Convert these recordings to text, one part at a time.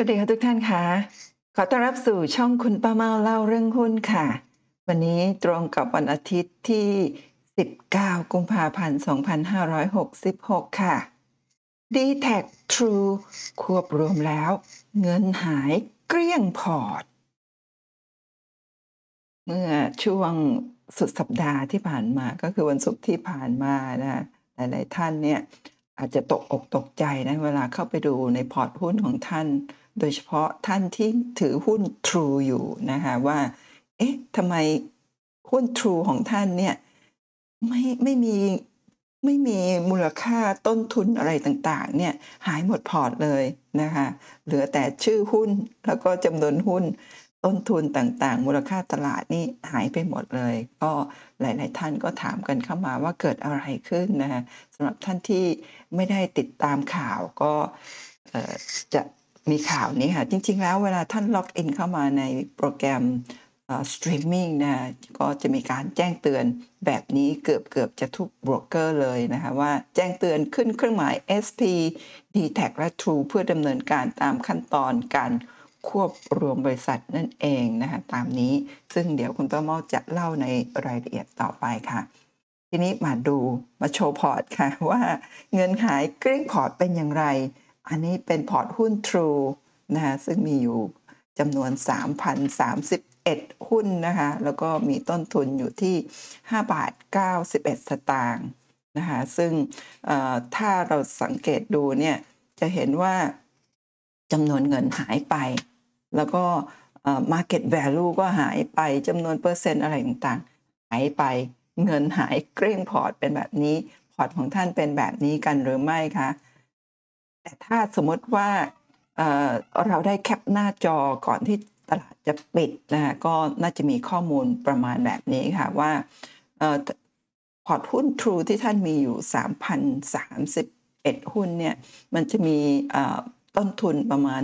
สวัสดีค่ะทุกท่านค่ะ ขอต้อนรับสู่ช่องคุณป้าเมาเล่าเรื่องหุ้นค่ะ วันนี้ตรงกับวันอาทิตย์ที่ 19 กุมภาพันธ์ 2566 ค่ะ d t a c True ควบรวมแล้ว เงินหายเกลี้ยงพอร์ต เมื่อช่วงสุดสัปดาห์ที่ผ่านมาก็คือวันศุกร์ที่ผ่านมานะหลายๆท่านเนี่ยอาจจะตกอกตกใจนะเวลาเข้าไปดูในพอร์ตหุ้นของท่าน โดยเฉพาะท่านที่ถือหุ้น True อยู่นะคะว่า เอ๊ะทำไมหุ้น True ของท่านเนี่ยไม่ไม่มีไม่มีมูลค่าต้นทุนอะไรต่างๆเนี่ยหายหมดพอร์ตเลยนะคะเหลือแต่ชื่อหุ้นแล้วก็จำนวนหุ้นต้นทุนต่างๆ มูลค่าตลาดนี่หายไปหมดเลย ก็หลายๆท่านก็ถามกันเข้ามาว่าเกิดอะไรขึ้นนะคะสำหรับท่านที่ไม่ได้ติดตามข่าวก็จะ มีข่าวนี้ค่ะ จริง ๆ แล้วเวลาท่านล็อกอินเข้ามาในโปรแกรมสตรีมมิ่งนะก็จะมีการแจ้งเตือนแบบนี้เกือบเกือบจะทุกโบรกเกอร์เลยนะคะว่าแจ้งเตือนขึ้นเครื่องหมาย SP d t a c และ True เพื่อดำเนินการตามขั้นตอนการควบรวมบริษัทนั่นเองนะคะตามนี้ซึ่งเดี๋ยวคุณป้าเมาจะเล่าในรายละเอียดต่อไปค่ะ ทีนี้มาดูมาโชว์พอร์ตค่ะว่าเงินหายเกลี้ยงพอร์ตเป็นอย่างไร อันนี้เป็นพอร์ตหุ้น True นะคะซึ่งมีอยู่จำนวน 3,031 หุ้นนะคะแล้วก็มีต้นทุนอยู่ที่ 5 บาท 91 สตางค์นะคะซึ่งถ้าเราสังเกตดูเนี่ยจะเห็นว่าจำนวนเงินหายไป แล้วก็ market value ก็หายไปจำนวนเปอร์เซ็นต์อะไรต่างๆ หายไปเงินหายเกลี้ยงพอร์ตเป็นแบบนี้ พอร์ตของท่านเป็นแบบนี้กันหรือไม่คะ แต่ถ้าสมมติว่าเราได้แคปหน้าจอก่อนที่ตลาดจะปิดนะก็น่าจะมีข้อมูลประมาณแบบนี้ค่ะว่าพอร์ตหุ้น True ที่ท่านมีอยู่ 3,031 หุ้นเนี่ยมันจะมีต้นทุนประมาณ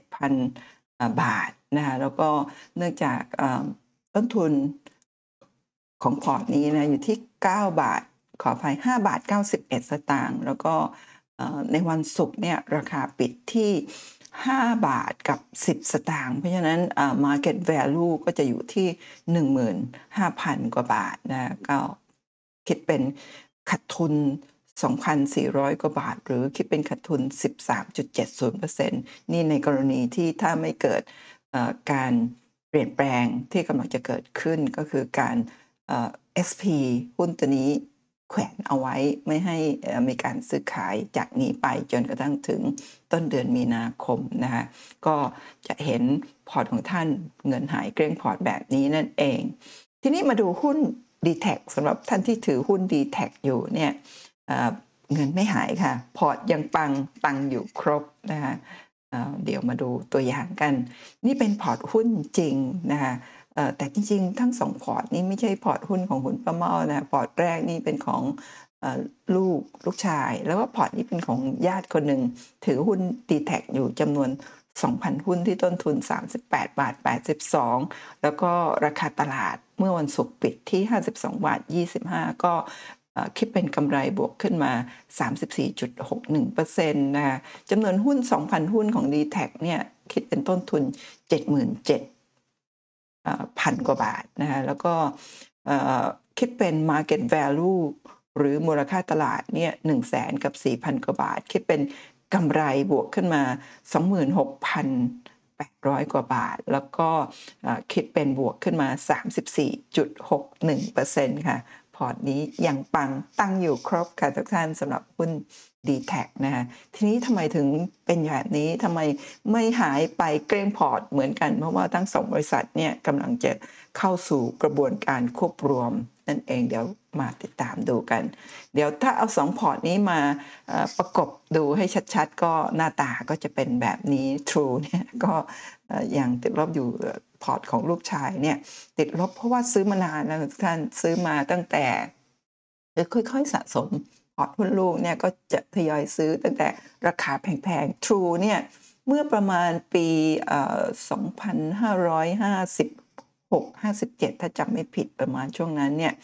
17,000 บาทนะคะแล้วก็เนื่องจากต้นทุนของพอร์ตนี้นะอยู่ที่ 9 บาทขออภัย5บาท91 สตางค์แล้วก็ ในวันศุกร์เนี่ยราคาปิดที่ 5 บาทกับ 10 สตางค์เพราะฉะนั้น market value ก็จะอยู่ที่ 15,000 กว่าบาทนะก็คิดเป็นขาดทุน 2,400 กว่าบาท หรือคิดเป็นขาดทุน 13.70%นี่ในกรณีที่ถ้าไม่เกิดการเปลี่ยนแปลงที่กำลังจะเกิดขึ้นก็คือการ SP หุ้นตัวนี้ แขวนเอาไว้ไม่ให้มีการซื้อขายจากนี้ไปจนกระทั่งถึงต้นเดือนมีนาคมนะคะก็จะเห็นพอร์ตของท่านเงินหายเกลี้ยงพอร์ตแบบนี้นั่นเอง ทีนี้มาดูหุ้น d t แทสำหรับท่านที่ถือหุ้น d t แทอยู่เนี่ยเงินไม่หายค่ะ พอร์ตยังปังตังอยู่ครบนะคะเดี๋ยวมาดูตัวอย่างกัน นี่เป็นพอร์ตหุ้นจริงนะคะ แต่จริงๆ ทั้งสองพอร์ตนี้ไม่ใช่พอร์ตหุ้นของคุณป้าเมานะพอร์ตแรกนี่เป็นของลูกลูกชาย แล้วก็พอร์ตนี้เป็นของญาติคนหนึ่งถือหุ้น DTAC อยู่จำนวน 2,000 หุ้นที่ต้นทุน 38 บาท 82 แล้วก็ราคาตลาดเมื่อวันศุกร์ปิดที่ 52 บาท 25 ก็คิดเป็นกำไรบวกขึ้นมา 34.61%นะคะจำนวนหุ้น 2,000 หุ้นของ d t แทเนี่ยคิดเป็นต้นทุน 77,000 พันกว่าบาทนะคะแล้วก็คิดเป็น market value หรือมูลค่าตลาดเนี่ยหนึ่งแสนกับ 4,000 กว่าบาท คิดเป็นกำไรบวกขึ้นมา 26,800 กว่าบาท แล้วก็คิดเป็นบวกขึ้นมา 34.61%ค่ะ พอร์ตนี้ยังปังตั้งอยู่ครบค่ะทุกท่านสำหรับหุ้น d t แทนะคะทีนี้ทำไมถึงเป็นแบบนี้ทำไมไม่หายไปเกลี้ยงพอร์ตเหมือนกัน เพราะว่าทั้งสองบริษัทเนี่ยกำลังจะเข้าสู่กระบวนการควบรวมนั่นเองเดี๋ยวมาติดตามดูกัน เดี๋ยวถ้าเอาสองพอร์ตนี้มาประกบดูให้ชัดๆ ก็หน้าตาก็จะเป็นแบบนี้ True เนี่ยก็ ยังติดลบอยู่พอร์ตของลูกชายเนี่ยติดลบเพราะว่าซื้อมานานแล้วท่านซื้อมาตั้งแต่ค่อยๆสะสมพอร์ตหุ้นลูกเนี่ยก็จะทยอยซื้อตั้งแต่ราคาแพงๆ True เนี่ยเมื่อประมาณปี 2556 57 ถ้าจำไม่ผิดประมาณช่วงนั้นเนี่ย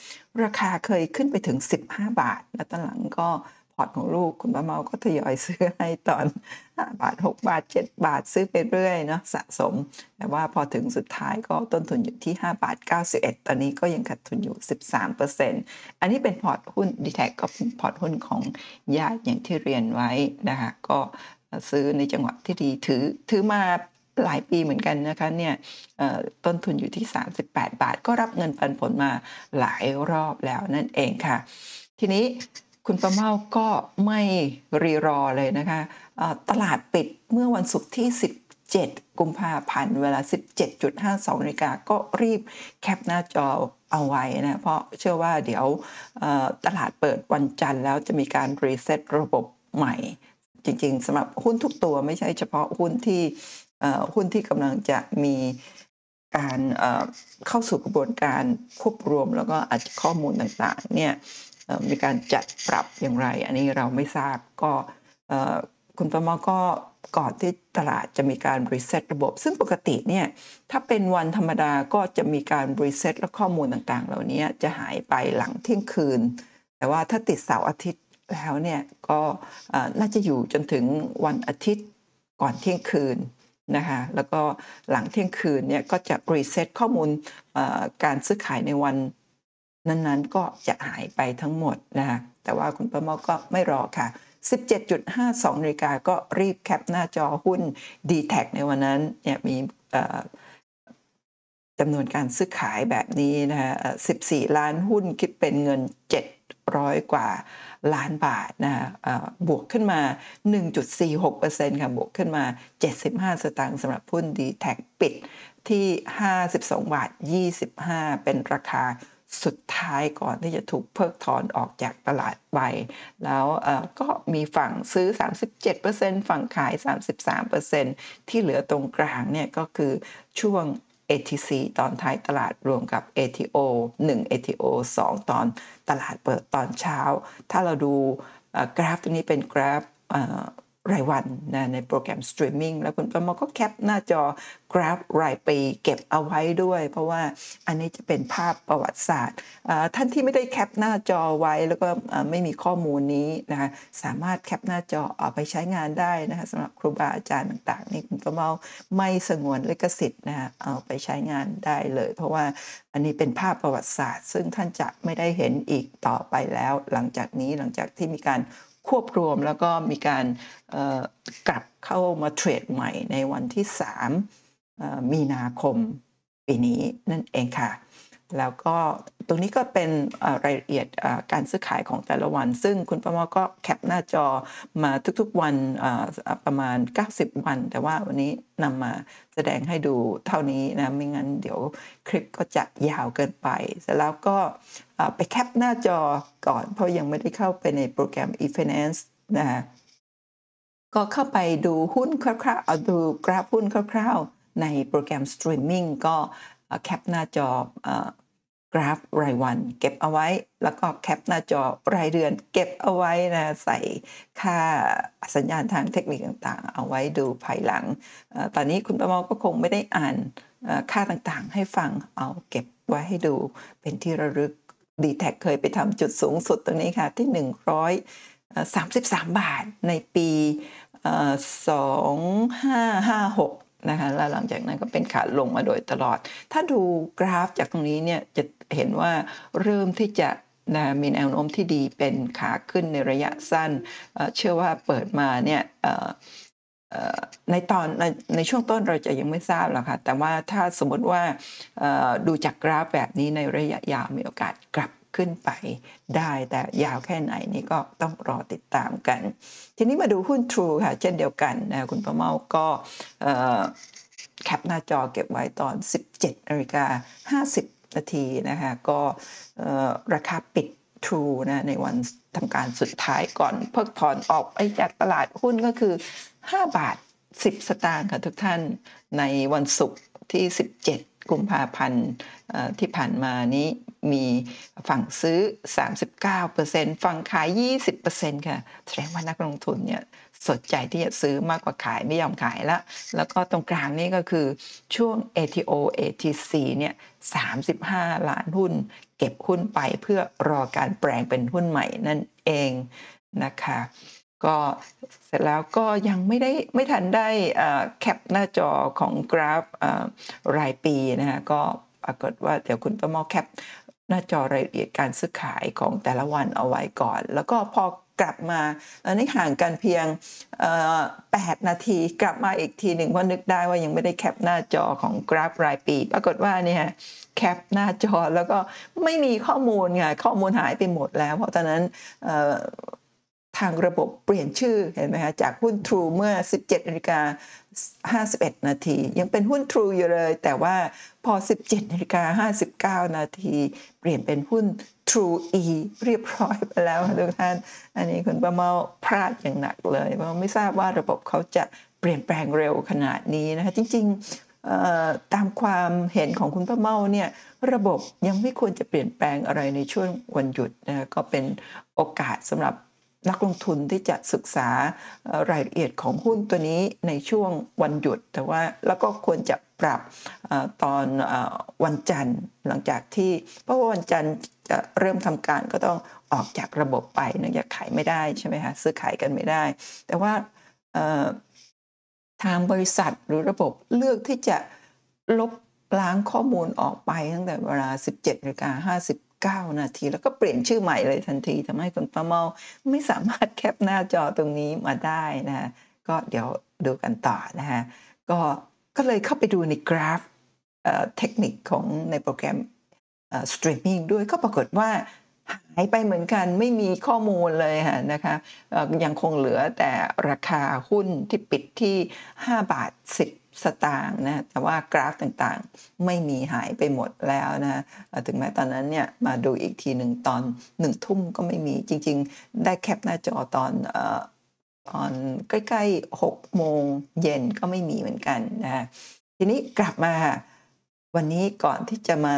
ราคาเคยขึ้นไปถึง 15 บาท แล้วตอนหลังก็ พอร์ตของลูก คุณป้าเมาก็ทยอยซื้อให้ตอน 5 บาท 6 บาท 7 บาทซื้อไปเรื่อยเนาะสะสม แต่ว่าพอถึงสุดท้ายก็ต้นทุนอยู่ที่ 5 บาท 91 ตอนนี้ก็ยังขาดทุนอยู่ 13%อันนี้เป็นพอร์ตหุ้น d t แทก็เป็นพอร์ตหุ้นของญาติอย่างที่เรียนไว้นะคะก็ซื้อในจังหวะที่ดีถือถือมาหลายปีเหมือนกันนะคะเนี่ยต้นทุนอยู่ที่ 38 บาท ก็รับเงินปันผลมาหลายรอบแล้วนั่นเองค่ะ ทีนี้ คุณป้าเมาก็ไม่รีรอเลยนะคะตลาดปิดเมื่อวันศุกร์ที่ 17 กุมภาพันธ์เวลา 17.52นาฬิกาก็รีบแคปหน้าจอเอาไว้นะ เพราะเชื่อว่าเดี๋ยวตลาดเปิดวันจันทร์แล้วจะมีการรีเซ็ตระบบใหม่ จริงๆสำหรับหุ้นทุกตัวไม่ใช่เฉพาะหุ้นที่หุ้นที่กำลังจะมีการเข้าสู่กระบวนการควบรวมแล้วก็อาจจะข้อมูลต่างๆเนี่ย มีการจัดปรับอย่างไร อันนี้เราไม่ทราบก็คุณป้าเมาก็ก่อนที่ตลาดจะมีการรีเซ็ตระบบ ซึ่งปกติเนี่ยถ้าเป็นวันธรรมดาก็จะมีการรีเซ็ตและข้อมูลต่างๆ เหล่านี้จะหายไปหลังเที่ยงคืน แต่ว่าถ้าติดเสาร์อาทิตย์แล้วเนี่ยก็น่าจะอยู่จนถึงวันอาทิตย์ก่อนเที่ยงคืนนะคะแล้วก็หลังเที่ยงคืนเนี่ยก็จะรีเซ็ตข้อมูลการซื้อขายในวัน นั้นๆ ก็จะหายไปทั้งหมดนะคะแต่ว่าคุณประมอก็ไม่รอค่ะ 17.52นาฬิกาก็รีบแคปหน้าจอหุ้น d t แทในวันนั้นเนี่ยมีจำนวนการซื้อขายแบบนี้นะคะ14 ล้านหุ้นคิดเป็นเงิน 700 กว่าล้านบาทนะบวกขึ้นมา 1.46%ค่ะ บวกขึ้นมา 75 สตางค์สำหรับหุ้น d t แทปิดที่ 52 บาท 25 เป็นราคา สุดท้ายก่อนที่จะถูกเพิกถอนออกจากตลาดไป แล้วก็มีฝั่งซื้อ 37%ฝั่งขาย 33%ที่เหลือตรงกลางเนี่ยก็คือช่วง ATC ตอนท้ายตลาดรวมกับ ATO 1 ATO 2 ตอนตลาดเปิดตอนเช้า ถ้าเราดูกราฟตัวนี้เป็นกราฟ รายวันนะในโปรแกรมสตรีมมิ่งแล้วคุณป้าเมาก็แคปหน้าจอกราฟรายปีเก็บเอาไว้ด้วย เพราะว่าอันนี้จะเป็นภาพประวัติศาสตร์ ท่านที่ไม่ได้แคปหน้าจอไว้แล้วก็ไม่มีข้อมูลนี้นะคะสามารถแคปหน้าจอเอาไปใช้งานได้นะคะสำหรับครูบาอาจารย์ต่าง ๆ นี่คุณป้าเมาไม่สงวนลิขสิทธิ์นะคะเอาไปใช้งานได้เลย เพราะว่าอันนี้เป็นภาพประวัติศาสตร์ ซึ่งท่านจะไม่ได้เห็นอีกต่อไปแล้ว หลังจากนี้หลังจากที่มีการ ควบรวมแล้วก็มีการกลับเข้ามาเทรดใหม่ในวันที่ 3 มีนาคมปีนี้นั่นเองค่ะ แล้วก็ตรงนี้ก็เป็นรายละเอียดการซื้อขายของแต่ละวัน ซึ่งคุณประมอก็แคปหน้าจอมาทุกๆวันประมาณ 90 วัน แต่ว่าวันนี้นำมาแสดงให้ดูเท่านี้นะ ไม่งั้นเดี๋ยวคลิปก็จะยาวเกินไป เสร็จแล้วก็ ไปแคปหน้าจอก่อน เพราะยังไม่ได้เข้าไปในโปรแกรม e-finance นะก็เข้าไปดูหุ้นคร่าวๆเอาดูกราฟหุ้นคร่าวๆ ในโปรแกรมสตรีมมิ่งก็แคปหน้าจอกราฟรายวัน เก็บเอาไว้ แล้วก็แคปหน้าจอรายเดือน เก็บเอาไว้นะใส่ค่าสัญญาณทางเทคนิคต่างๆ เอาไว้ดูภายหลัง ตอนนี้คุณประมอก็คงไม่ได้อ่านค่าต่างๆ ให้ฟังเอาเก็บไว้ให้ดูเป็นที่ระลึก ดีแท็เคยไปทำจุดสูงสุดตรงนี้ค่ะ ที่ 133 บาทในปี 2556 นะคะ แล้วหลังจากนั้นก็เป็นขาลงมาโดยตลอด ถ้าดูกราฟจากตรงนี้เนี่ย จะเห็นว่าเริ่มที่จะนะมีแนวโน้มที่ดีเป็นขาขึ้นในระยะสั้น เชื่อว่าเปิดมาเนี่ย ในตอนในในช่วงต้นเราจะยังไม่ทราบหรอกค่ะแต่ว่าถ้าสมมติว่าดูจากกราฟแบบนี้ในระยะยาวมีโอกาสกลับขึ้นไปได้แต่ยาวแค่ไหนนี่ก็ต้องรอติดตามกัน ทีนี้มาดูหุ้น True ค่ะ เช่นเดียวกันนะคุณประเมาก็แคปหน้าจอเก็บไว้ตอน 17นาฬิกา50 นาทีนะคะก็ราคาปิด True นะในวันทำการสุดท้ายก่อนเพิกถอนออกไปจากตลาดหุ้นก็คือ 5 บาท 10 สตางค์ค่ะทุกท่านในวันศุกร์ที่ 17 กุมภาพันธ์ที่ผ่านมานี้มีฝั่งซื้อ 39%ฝั่งขาย 20%ค่ะแสดงว่านักลงทุนเนี่ยสนใจที่จะซื้อมากกว่าขายไม่ยอมขายละแล้วก็ตรงกลางนี่ก็คือช่วง ATO ATC เนี่ย35 ล้านหุ้น เก็บหุ้นไปเพื่อรอการแปลงเป็นหุ้นใหม่นั่นเองนะคะ ก็เสร็จแล้วก็ยังไม่ได้ไม่ทันได้แคปหน้าจอของกราฟรายปีนะคะก็ปรากฏว่าเดี๋ยวคุณประมาแคปหน้าจอรายละเอียดการซื้อขายของแต่ละวันเอาไว้ก่อน แล้วก็พอกลับมาอันนี้ห่างกันเพียง 8 นาทีกลับมาอีกทีหนึ่งเพราะนึกได้ว่ายังไม่ได้แคปหน้าจอของกราฟรายปี ปรากฏว่าเนี่ยแคปหน้าจอแล้วก็ไม่มีข้อมูลไงข้อมูลหายไปหมดแล้ว เพราะตอนนั้น ทางระบบเปลี่ยนชื่อเห็นไหมคะจากหุ้น True เมื่อ 17นาฬิกา51 นาที ยังเป็นหุ้น True อยู่เลย แต่ว่าพอ 17นาฬิกา59 นาที เปลี่ยนเป็นหุ้น True E เรียบร้อยไปแล้วค่ะทุกท่าน อันนี้คุณประเมาพลาดอย่างหนักเลยเพราะไม่ทราบว่าระบบเขาจะเปลี่ยนแปลงเร็วขนาดนี้นะคะจริงๆตามความเห็นของคุณประเมาเนี่ยระบบยังไม่ควรจะเปลี่ยนแปลงอะไรในช่วงวันหยุดนะคะก็เป็นโอกาสสำหรับ นักลงทุนที่จะศึกษารายละเอียดของหุ้นตัวนี้ในช่วงวันหยุด แต่ว่าแล้วก็ควรจะปรับตอนวันจันทร์หลังจากที่ เพราะว่าวันจันทร์จะเริ่มทำการก็ต้องออกจากระบบไปเนื่องจากขายไม่ได้ใช่ไหมคะซื้อขายกันไม่ได้ แต่ว่าทางบริษัทหรือระบบเลือกที่จะลบล้างข้อมูลออกไปตั้งแต่เวลา 17นาฬิกา 9 นาที แล้วก็เปลี่ยนชื่อใหม่เลยทันทีทำให้คุณป้าเมาไม่สามารถแคปหน้าจอตรงนี้มาได้นะก็เดี๋ยวดูกันต่อนะฮะก็ก็เลยเข้าไปดูในกราฟเทคนิคของในโปรแกรมสตรีมมิ่งด้วยก็ปรากฏว่าหายไปเหมือนกันไม่มีข้อมูลเลยค่ะนะคะยังคงเหลือแต่ราคาหุ้นที่ปิดที่ 5 บาท 10 สตางค์นะแต่ว่ากราฟต่างๆ ไม่มีหายไปหมดแล้วนะถึงแม้ตอนนั้นเนี่ยมาดูอีกทีหนึ่งตอนหนึ่งทุ่มก็ไม่มีจริง ๆ ได้แคปหน้าจอตอนตอนใกล้ๆ6โมงเย็นก็ไม่มีเหมือนกันนะทีนี้กลับมาวันนี้ก่อนที่จะมา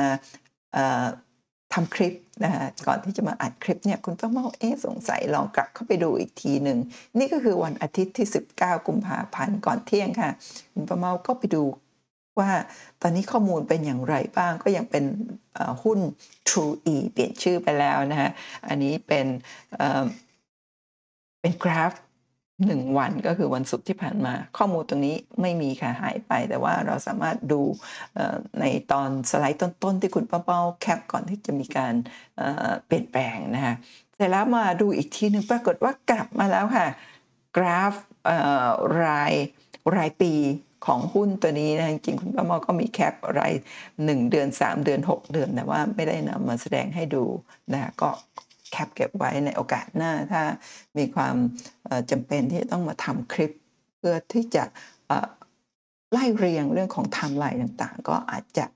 ทำคลิปนะฮะก่อนที่จะมาอัดคลิปเนี่ยคุณป้าเมาเอ๊สงสัยลองกลับเข้าไปดูอีกทีหนึ่งนี่ก็คือวันอาทิตย์ที่ 19 กุมภาพันธ์ก่อนเที่ยงค่ะ คุณป้าเมาก็ไปดูว่าตอนนี้ข้อมูลเป็นอย่างไรบ้างก็ยังเป็นหุ้น True E เปลี่ยนชื่อไปแล้วนะฮะอันนี้เป็นเป็นกราฟ หนึ่งวันก็คือวันศุกร์ที่ผ่านมา ข้อมูลตรงนี้ไม่มีค่ะหายไป แต่ว่าเราสามารถดูในตอนสไลด์ต้นๆ ที่คุณป้าเป้าแคปก่อนที่จะมีการเปลี่ยนแปลงนะคะเสร็จแล้วมาดูอีกทีหนึ่งปรากฏว่ากลับมาแล้วค่ะ กราฟรายรายปีของหุ้นตัวนี้นะจริงๆคุณป้าเมาก็มีแคปราย1เดือน 3 เดือน 6 เดือนแต่ว่าไม่ได้นำมาแสดงให้ดูนะก็ แคปเก็บไว้ในโอกาสหน้า ถ้ามีความจำเป็นที่ต้องมาทำคลิป เพื่อที่จะไล่เรียงเรื่องของไทม์ไลน์ต่างๆ ก็อาจจะ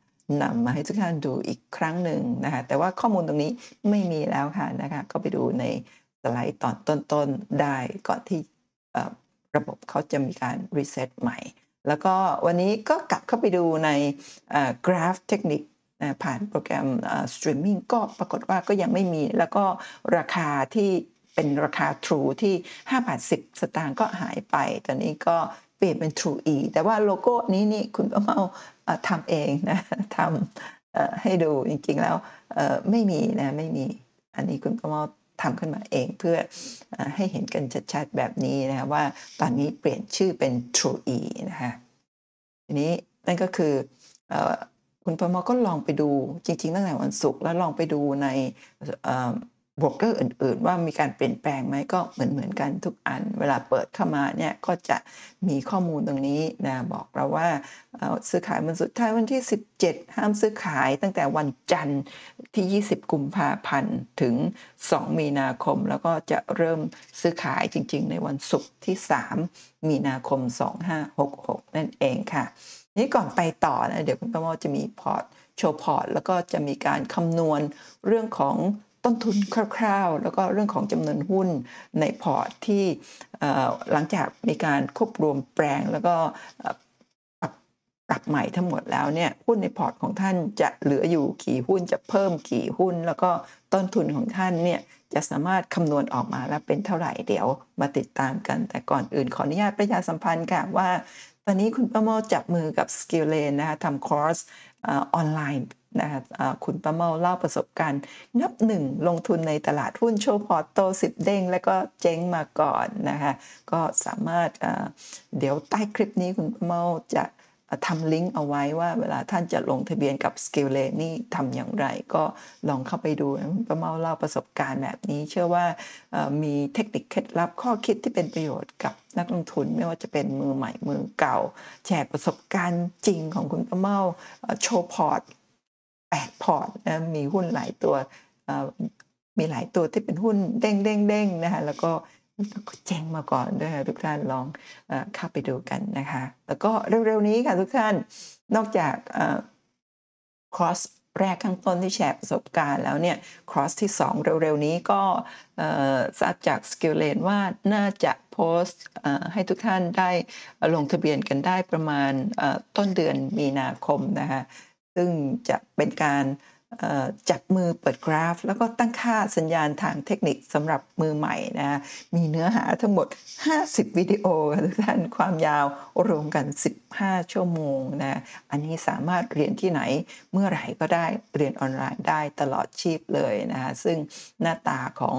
นำมาให้ทุกท่านดูอีกครั้งหนึ่งนะคะแต่ว่าข้อมูลตรงนี้ไม่มีแล้วค่ะนะคะก็ไปดูในสไลด์ตอนต้นๆได้ก่อนที่ระบบเขาจะมีการ reset ใหม่ แล้วก็วันนี้ก็กลับเข้าไปดูในกราฟเทคนิค ผ่านโปรแกรมสตรีมมิ่งก็ปรากฏว่าก็ยังไม่มี แล้วก็ราคาที่เป็นราคา True ที่5บาท10 สตางค์ก็หายไป ตอนนี้ก็เปลี่ยนเป็น True E แต่ว่าโลโก้นี้นี่คุณป้าโมทำเองนะทำให้ดูจริงๆแล้วไม่มีนะไม่มีอันนี้คุณป้าโมทำขึ้นมาเองเพื่อให้เห็นกันชัดๆแบบนี้นะว่าตอนนี้เปลี่ยนชื่อเป็น True E นะคะทีนี้นั่นก็คือ คุณปมก็ลองไปดูจริงๆตั้งแต่วันศุกร์แล้วลองไปดูในบรกเกอร์อื่น ๆ ว่ามีการเปลี่ยนแปลงไหมก็เหมือนเหมือนกันทุกอัน เวลาเปิดเข้ามาเนี่ยก็จะมีข้อมูลตรงนี้นะบอกเราว่าซื้อขายมันสุดท้ายวันที่ 17 ห้ามซื้อขายตั้งแต่วันจันทร์ที่ 20 กุมภาพันธ์ถึง 2 มีนาคม แล้วก็จะเริ่มซื้อขายจริง ๆ ในวันศุกร์ที่ 3 มีนาคม 2566 นั่นเองค่ะ นี่ก่อนไปต่อนะเดี๋ยวคุณป้าโมจะมีพอร์ตโชว์พอร์ตแล้วก็จะมีการคำนวณเรื่องของต้นทุนคร่าวๆ แล้วก็เรื่องของจำนวนหุ้นในพอร์ตที่หลังจากมีการควบรวมแปลงแล้วก็ปรับปรับใหม่ทั้งหมดแล้วเนี่ยหุ้นในพอร์ตของท่านจะเหลืออยู่กี่หุ้นจะเพิ่มกี่หุ้น แล้วก็ต้นทุนของท่านเนี่ย จะสามารถคำนวณออกมาแล้วเป็นเท่าไหร่เดี๋ยวมาติดตามกัน แต่ก่อนอื่นขออนุญาตประชาสัมพันธ์ค่ะว่า ตอนนี้คุณป้าโมจับมือกับ SkillLane นะคะทำคอร์สออนไลน์นะคะคุณป้าโมเล่าประสบการณ์นับหนึ่งลงทุนในตลาดหุ้นโชว์พอร์ตโต10เด้ง แล้วก็เจ๊งมาก่อนนะคะก็สามารถเดี๋ยวใต้คลิปนี้คุณป้าโมจะ ทำลิงก์เอาไว้ว่าเวลาท่านจะลงทะเบียนกับ s k i l l a นี่ทำอย่างไร ก็ลองเข้าไปดูคุณป้าโมเล่าประสบการณ์แบบนี้ เชื่อว่ามีเทคนิคเคล็ดลับข้อคิดที่เป็นประโยชน์กับนักลงทุนไม่ว่าจะเป็นมือใหม่มือเก่า แชร์ประสบการณ์จริงของคุณป้าโมโชว์พอร์ต8พอร์ตนะมีหุ้นหลายตัวมีหลายตัวที่เป็นหุ้นเด้งเด้งเด้งนะคะแล้วก็ แล้วก็เจ๊งมาก่อนด้วยค่ะทุกท่านลองเข้าไปดูกันนะคะ แล้วก็เร็วๆนี้ค่ะทุกท่านนอกจากคอร์สแรกข้างต้นที่แชร์ประสบการณ์แล้วเนี่ยคอร์สที่ 2 เร็วๆนี้ก็ทราบจาก s k i l l a n ว่าน่าจะโพสต์ให้ทุกท่านได้ลงทะเบียนกันได้ประมาณต้นเดือนมีนาคมนะคะซึ่งจะเป็นการ จับมือเปิดกราฟ แล้วก็ตั้งค่าสัญญาณทางเทคนิคสำหรับมือใหม่นะมีเนื้อหาทั้งหมด 50 วิดีโอทุกท่านความยาวรวมกัน 15 ชั่วโมงนะอันนี้สามารถเรียนที่ไหนเมื่อไหร่ก็ได้เรียนออนไลน์ได้ตลอดชีพเลยนะซึ่งหน้าตาของ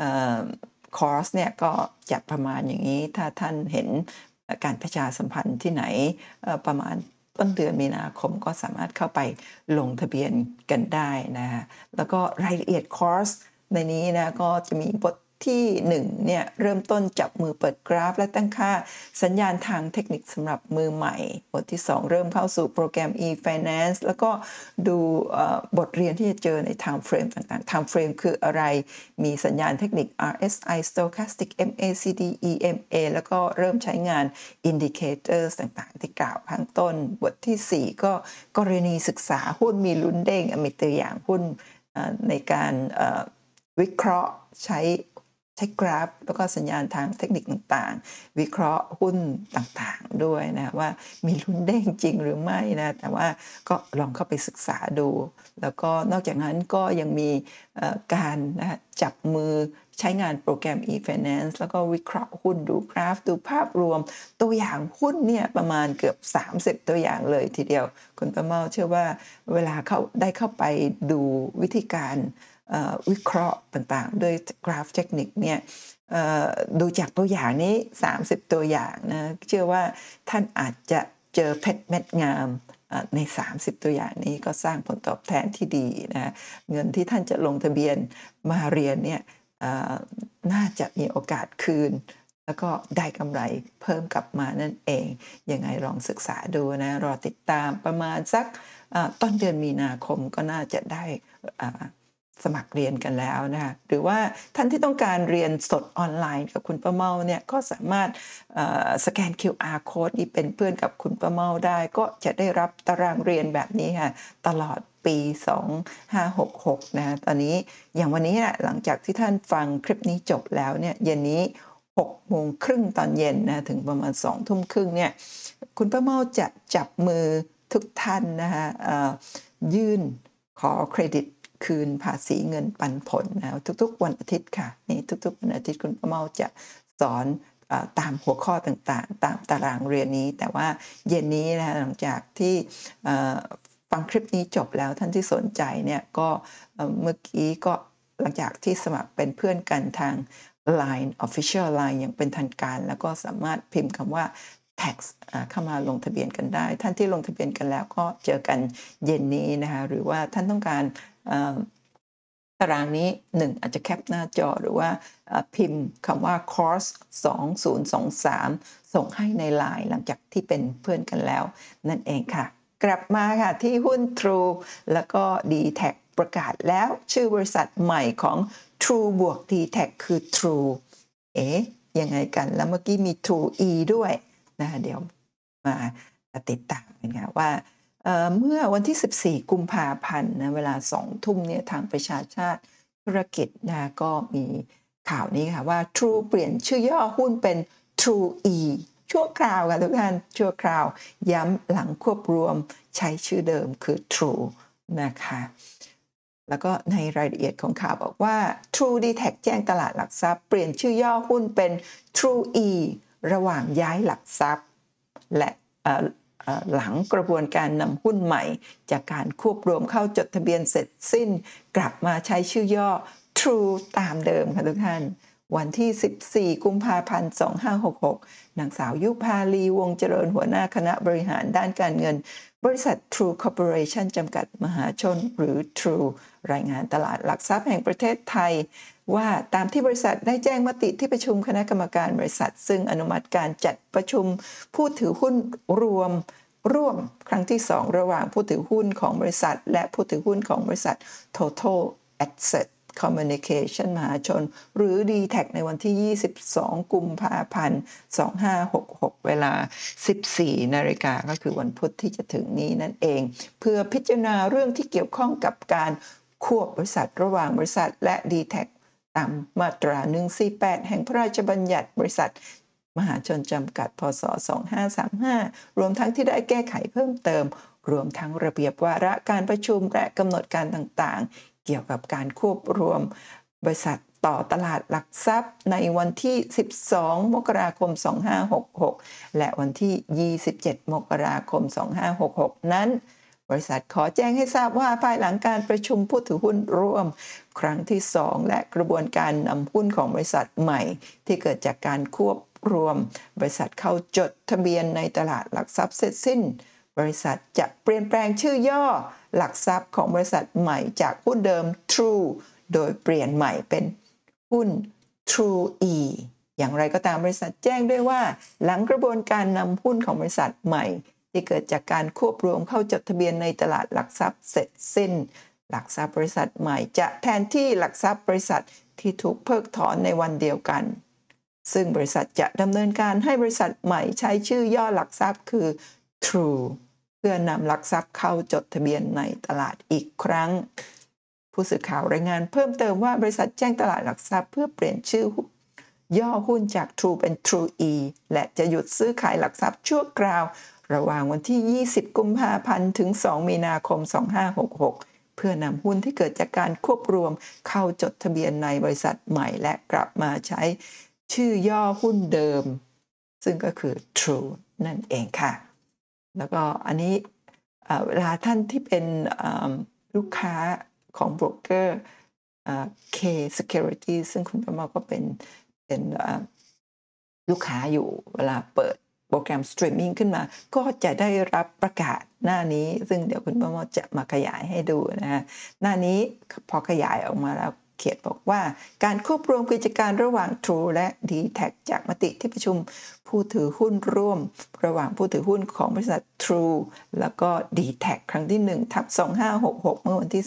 ออคอร์สเนี่ยก็จะประมาณอย่างนี้ถ้าท่านเห็นการประชาสัมพันธ์ที่ไหนประมาณ ต้นเดือนมีนาคมก็สามารถเข้าไปลงทะเบียนกันได้นะฮะแล้วก็รายละเอียดคอร์สในนี้นะก็จะมีบท ที่1เนี่ยเริ่มต้นจับมือเปิดกราฟ และตั้งค่าสัญญาณทางเทคนิคสำหรับมือใหม่ บทที่ 2 เริ่มเข้าสู่โปรแกรม e-finance แล้วก็ดูบทเรียนที่จะเจอใน time frame ต่างๆ time frame คืออะไร มีสัญญาณเทคนิค RSI stochastic MACD EMA แล้วก็เริ่มใช้งาน indicators ต่างๆ ที่กล่าวข้างต้น บททีสี่4 ก็กรณีศึกษาหุ้นมีลุ้นเด้งมีตัวอย่างหุ้นในการวิเคราะห์ใช้ ใช้กราฟแล้วก็สัญญาณทางเทคนิคต่างๆ วิเคราะห์หุ้นต่างๆด้วยนะว่ามีลุ้นเด้งจริงหรือไม่นะแต่ว่าก็ลองเข้าไปศึกษาดู แล้วก็นอกจากนั้นก็ยังมีการนะจับมือใช้งานโปรแกรม e-finance แล้วก็วิเคราะห์หุ้นดูกราฟ ดูภาพรวม ตัวอย่างหุ้นเนี่ยประมาณเกือบ 30 ตัวอย่างเลยทีเดียว คุณประเมาเชื่อว่าเวลาเข้าได้เข้าไปดูวิธีการ วิเคราะห์ต่างๆ ด้วยกราฟเทคนิคเนี่ยดูจากตัวอย่างนี้ 30 ตัวอย่างนะเชื่อว่าท่านอาจจะเจอเพชรเม็ดงามอ่าใน 30 ตัวอย่างนี้ก็สร้างผลตอบแทนที่ดีนะเงินที่ท่านจะลงทะเบียนมาเรียนเนี่ยน่าจะมีโอกาสคืน แล้วก็ได้กำไรเพิ่มกลับมานั่นเอง ยังไงลองศึกษาดูนะ รอติดตามประมาณสักต้นเดือนมีนาคมก็น่าจะได้ สมัครเรียนกันแล้วนะคะหรือว่าท่านที่ต้องการเรียนสดออนไลน์กับคุณประเมาเนี่ยก็สามารถสแกน QR code นี่เป็นเพื่อนกับคุณประเมาได้ ก็จะได้รับตารางเรียนแบบนี้ค่ะตลอดปี 2566 นะตอนนี้อย่างวันนี้นะหลังจากที่ท่านฟังคลิปนี้จบแล้วเนี่ยเย็นนี้6โมงครึ่งตอนเย็นนะถึงประมาณ2ทุ่มครึ่งเนี่ยคุณประเมาจะจับมือทุกท่านนะคะยื่นขอเครดิต คืนภาษีเงินปันผลนะทุกๆ วันอาทิตย์ค่ะนี่ทุกๆ วันอาทิตย์คุณประเมาจะสอนตามหัวข้อต่างๆ ตามตารางเรียนนี้ แต่ว่าเย็นนี้นะหลังจากที่ฟังคลิปนี้จบแล้วท่านที่สนใจเนี่ยก็เมื่อกี้ก็หลังจากที่สมัครเป็นเพื่อนกันทาง Line Official Line อย่างเป็นทางการ แล้วก็สามารถพิมพ์คำว่า tax เข้ามาลงทะเบียนกันได้ ท่านที่ลงทะเบียนกันแล้วก็เจอกันเย็นนี้นะคะหรือว่าท่านต้องการ ตารางนี้ 1 อาจจะแคปหน้าจอหรือว่าพิมพ์คำว่า course 2023 ส่งให้ใน Line หลังจากที่เป็นเพื่อนกันแล้ว นั่นเองค่ะ กลับมาค่ะที่หุ้น True แล้วก็ d t แทประกาศแล้วชื่อบริษัทใหม่ของ True บวก d t แทคือ True เอ๊ะยังไงกัน แล้วเมื่อกี้มี True E ด้วยนะเดี๋ยวมาติดตามกันค่ะว่า เมื่อวันที่ 14 กุมภาพันธ์นะเวลา2ทุ่มเนี่ยทางประชาชาติธุรกิจนะก็มีข่าวนี้ค่ะว่า True เปลี่ยนชื่อย่อหุ้นเป็น True E ชั่วคราวค่ะทุกท่านชั่วคราวย้ำหลังควบรวมใช้ชื่อเดิมคือ True นะคะแล้วก็ในรายละเอียดของข่าวบอกว่า True d t a c แจ้งตลาดหลักทรัพย์เปลี่ยนชื่อย่อหุ้นเป็น True E ระหว่างย้ายหลักทรัพย์ และ หลังกระบวนการนำหุ้นใหม่ จากการควบรวมเข้าจดทะเบียนเสร็จสิ้น กลับมาใช้ชื่อย่อ True ตามเดิมค่ะทุกท่าน วันที่ 14 กุมภาพันธ์ 2566นางสาวยุพาลีวงเจริญหัวหน้าคณะบริหารด้านการเงิน บริษัท True Corporation จำกัดมหาชนหรือ True รายงานตลาดหลักทรัพย์แห่งประเทศไทย ว่าตามที่บริษัทได้แจ้งมติที่ประชุมคณะกรรมการบริษัท ซึ่งอนุมัติการจัดประชุมผู้ถือหุ้นรวมร่วมครั้งที่ 2 ระหว่างผู้ถือหุ้นของบริษัท และผู้ถือหุ้นของบริษัท Total Asset Communication มหาชน หรือ d t แทในวันที่ 22 กุมภาพันธ์ 2566 เวลา 14 นาฬิกาก็คือวันพุธที่จะถึงนี้นั่นเอง เพื่อพิจารณาเรื่องที่เกี่ยวข้องกับการควบบริษัทระหว่างบริษัทและ d t แทตามมาตรา 148 แห่งพระราชบัญญัติบริษัทมหาชนจำกัด พศ 2535 รวมทั้งที่ได้แก้ไขเพิ่มเติม รวมทั้งระเบียบวาระการประชุมและกำหนดการต่าง เกี่ยวกับการควบรวมบริษัทต่อตลาดหลักทรัพย์ในวันที่ 12 มกราคม 2566 และวันที่ 27 มกราคม 2566 นั้น บริษัทขอแจ้งให้ทราบว่าภายหลังการประชุมผู้ถือหุ้นร่วม ครั้งที่ 2 และกระบวนการนำหุ้นของบริษัทใหม่ ที่เกิดจากการควบรวม บริษัทเข้าจดทะเบียนในตลาดหลักทรัพย์เสร็จสิ้น บริษัทจะเปลี่ยนแปลงชื่อย่อหลักทรัพย์ของบริษัทใหม่จากหุ้นเดิม True โดยเปลี่ยนใหม่เป็นหุ้น True E อย่างไรก็ตามบริษัทแจ้งด้วยว่า หลังกระบวนการนำหุ้นของบริษัทใหม่ ที่เกิดจากการควบรวมเข้าจดทะเบียนในตลาดหลักทรัพย์เสร็จสิ้น หลักทรัพย์บริษัทใหม่จะแทนที่หลักทรัพย์บริษัทที่ถูกเพิกถอนในวันเดียวกัน ซึ่งบริษัทจะดำเนินการให้บริษัทใหม่ใช้ชื่อย่อหลักทรัพย์คือ True เพื่อนำหลักทรัพย์เข้าจดทะเบียนในตลาดอีกครั้ง ผู้สื่อข่าวรายงานเพิ่มเติมว่าบริษัทแจ้งตลาดหลักทรัพย์เพื่อเปลี่ยนชื่อย่อหุ้นจาก True เป็น True E และจะหยุดซื้อขายหลักทรัพย์ชั่วคราว ระหว่างวันที่ 20 กุมภาพันธ์ถึง 2 มีนาคม 2566 เพื่อนำหุ้นที่เกิดจากการควบรวมเข้าจดทะเบียนในบริษัทใหม่และกลับมาใช้ชื่อย่อหุ้นเดิม ซึ่งก็คือ True นั่นเองค่ะ แล้วก็อันนี้เวลาท่านที่เป็นลูกค้าของโบรกเกอร์ K Security ซึ่งคุณประมาก็เป็นเป็นลูกค้าอยู่เวลาเปิดโปรแกรมสตรีมมิ่งขึ้นมา ก็จะได้รับประกาศหน้านี้ ซึ่งเดี๋ยวคุณป้าโมจะมาขยายให้ดูนะฮะหน้านี้พอขยายออกมาแล้ว เขียนบอกว่า การควบรวมกิจการระหว่าง True และ d t แทจากมติที่ประชุมผู้ถือหุ้นร่วม ระหว่างผู้ถือหุ้นของบริษัท True แล้วก็ d t แทครั้งที่1ทับ2566 เมื่อวันที่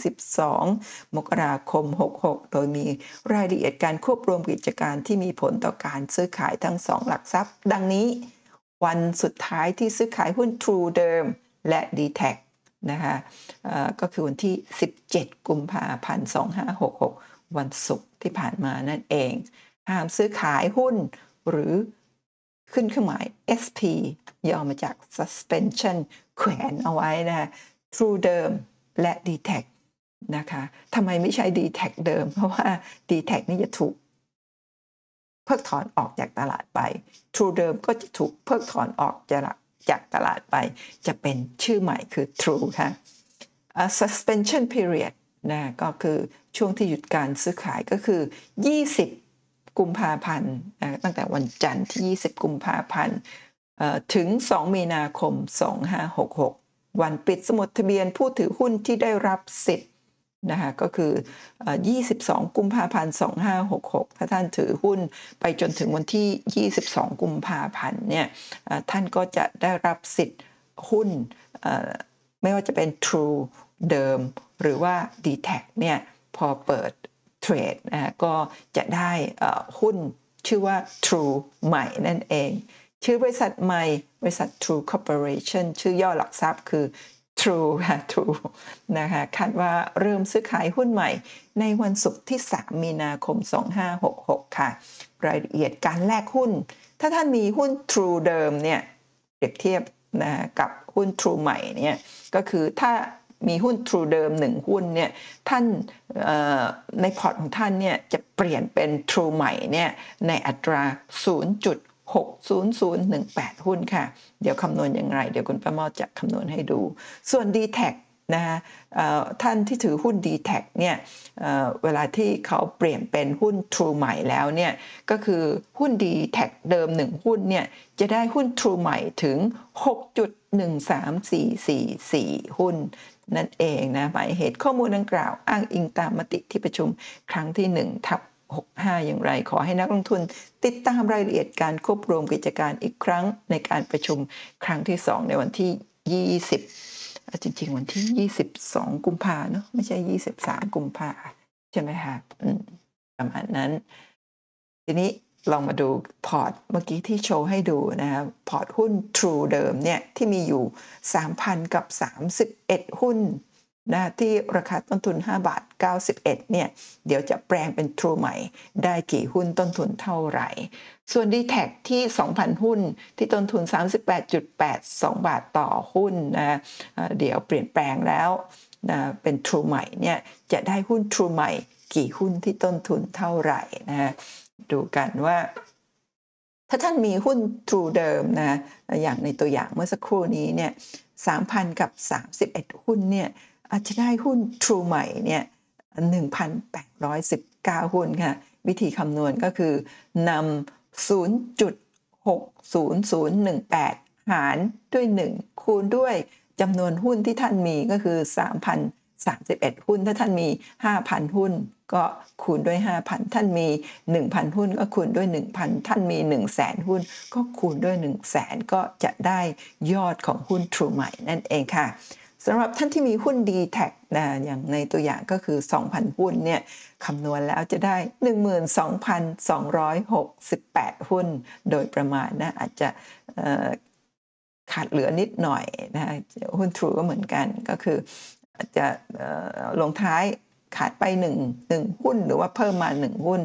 12 มกราคม 66 โดยมีรายละเอียดการควบรวมกิจการที่มีผลต่อการซื้อขายทั้ง 2 หลักทรัพย์ ดังนี้ วันสุดท้ายที่ซื้อขายหุ้น True เดิม และ d t แทนะคะก็คือวันที่ 17 กุมภาพันธ์ 2566 วันศุกร์ที่ผ่านมานั่นเอง ห้ามซื้อขายหุ้นหรือขึ้นเครื่องหมาย SP ย่อมาจาก suspension แขวนเอาไว้นะ True เดิมและ d t แทนะคะทำไมไม่ใช้ d t แทเดิม เพราะว่า d t แทนี่จะถูก เพิกถอนออกจากตลาดไป True เดิมก็จะถูกเพิกถอนออกจากจากตลาดไป จะเป็นชื่อใหม่คือ True ค่ะ uh, suspension period นะก็คือช่วงที่หยุดการซื้อขายก็คือ 20 กุมภาพันธ์นะตั้งแต่วันจันทร์ที่ 20 กุมภาพันธ์ถึง 2 มีนาคม 2566 วันปิดสมุดทะเบียนผู้ถือหุ้นที่ได้รับสิทธิ์นะคะก็คือ 22 กุมภาพันธ์ 2566 ถ้าท่านถือหุ้นไปจนถึงวันที่ 22 กุมภาพันธ์เนี่ยท่านก็จะได้รับสิทธิ์หุ้นไม่ว่าจะเป็น True เดิม หรือว่า d t แทเนี่ยพอเปิดเทรดนะก็จะได้หุ้นชื่อว่า True ใหม่นั่นเอง ชื่อบริษัทใหม่ บริษัท True Corporation ชื่อย่อหลักทรัพย์คือ True ค่ะ True นะคะคาดว่าเริ่มซื้อขายหุ้นใหม่ ในวันศุกร์ที่ 3 มีนาคม 2566 ค่ะ รายละเอียดการแลกหุ้น ถ้าท่านมีหุ้น True เดิมเนี่ยเปรียบเทียบนะกับหุ้น True ใหม่เนี่ยก็คือถ้า มีหุ้น True เดิมหนึ่งหุ้นเนี่ยท่านในพอร์ตของท่านเนี่ยจะเปลี่ยนเป็น True ใหม่เนี่ยในอัตรา60018 หุ้นค่ะ เดี๋ยวคำนวณอย่างไร เดี๋ยวคุณประมอจะคำนวณให้ดู ส่วน d t แทนะท่านที่ถือหุ้น d t แทเนี่ยเเวลาที่เขาเปลี่ยนเป็นหุ้น True ใหม่แล้วเนี่ยก็คือหุ้น d t แทเดิม 1 หุ้นเนี่ยจะได้หุ้น True ใหม่ถึง 6.13444 หุ้น นั่นเองนะหมายเหตุข้อมูลดังกล่าว อ้างอิงตามมติที่ประชุมครั้งที่1ทับ65 อย่างไร ขอให้นักลงทุน ติดตามรายละเอียดการควบรวมกิจการอีกครั้งในการประชุมครั้งที่ 2 ในวันที่ 20 จริง ๆ วันที่ 22 กุมภาเนาะไม่ใช่ 23 กุมภาใช่ไหมคะประมาณนั้น ทีนี้ ลองมาดูพอร์ตเมื่อกี้ที่โชว์ให้ดูนะครับพอร์ตหุ้น True เดิมเนี่ยที่มีอยู่ 3,000 กับ 31 หุ้นนะที่ราคาต้นทุน 5 บาท 91 เนี่ย เดี๋ยวจะแปลงเป็น True ใหม่ ได้กี่หุ้นต้นทุนเท่าไหร่ ส่วน d t แทที่ 2,000 หุ้นที่ต้นทุน 38.82 บาทต่อหุ้นนะเดี๋ยวเปลี่ยนแปลงแล้วนะเป็น True ใหม่เนี่ยจะได้หุ้น True ใหม่ กี่หุ้นที่ต้นทุนเท่าไหร่นะ ดูกันว่าถ้าท่านมีหุ้น True เดิมนะอย่างในตัวอย่างเมื่อสักครู่นี้เนี่ย3,000 กับ 31 หุ้นเนี่ยอาจจะได้หุ้น True ใหม่เนี่ย1,819 หุ้นค่ะ วิธีคำนวณก็คือนำ0.60018 หารด้วย 1 คูณด้วยจำนวนหุ้นที่ท่านมีก็คือ 3,031 หุ้น ถ้าท่านมี 5,000 หุ้น ก็คูณด้วย 5,000 ท่านมี 1,000 หุ้น ก็คูณด้วย 1,000 ท่านมี 100,000 หุ้น ก็คูณด้วย 100,000 ก็จะได้ยอดของหุ้น True ใหม่นั่นเองค่ะสำหรับท่านที่มีหุ้น d t แทนะอย่างในตัวอย่างก็คือ 2,000 หุ้นเนี่ยคำนวณแล้วจะได้ 12,268 หุ้น โดยประมาณนะอาจจะขาดเหลือนิดหน่อยนะหุ้น True ก็เหมือนกันก็คืออาจจะลงท้าย ขาดไป1 1หุ้น หรือว่าเพิ่มมา 1 หุ้น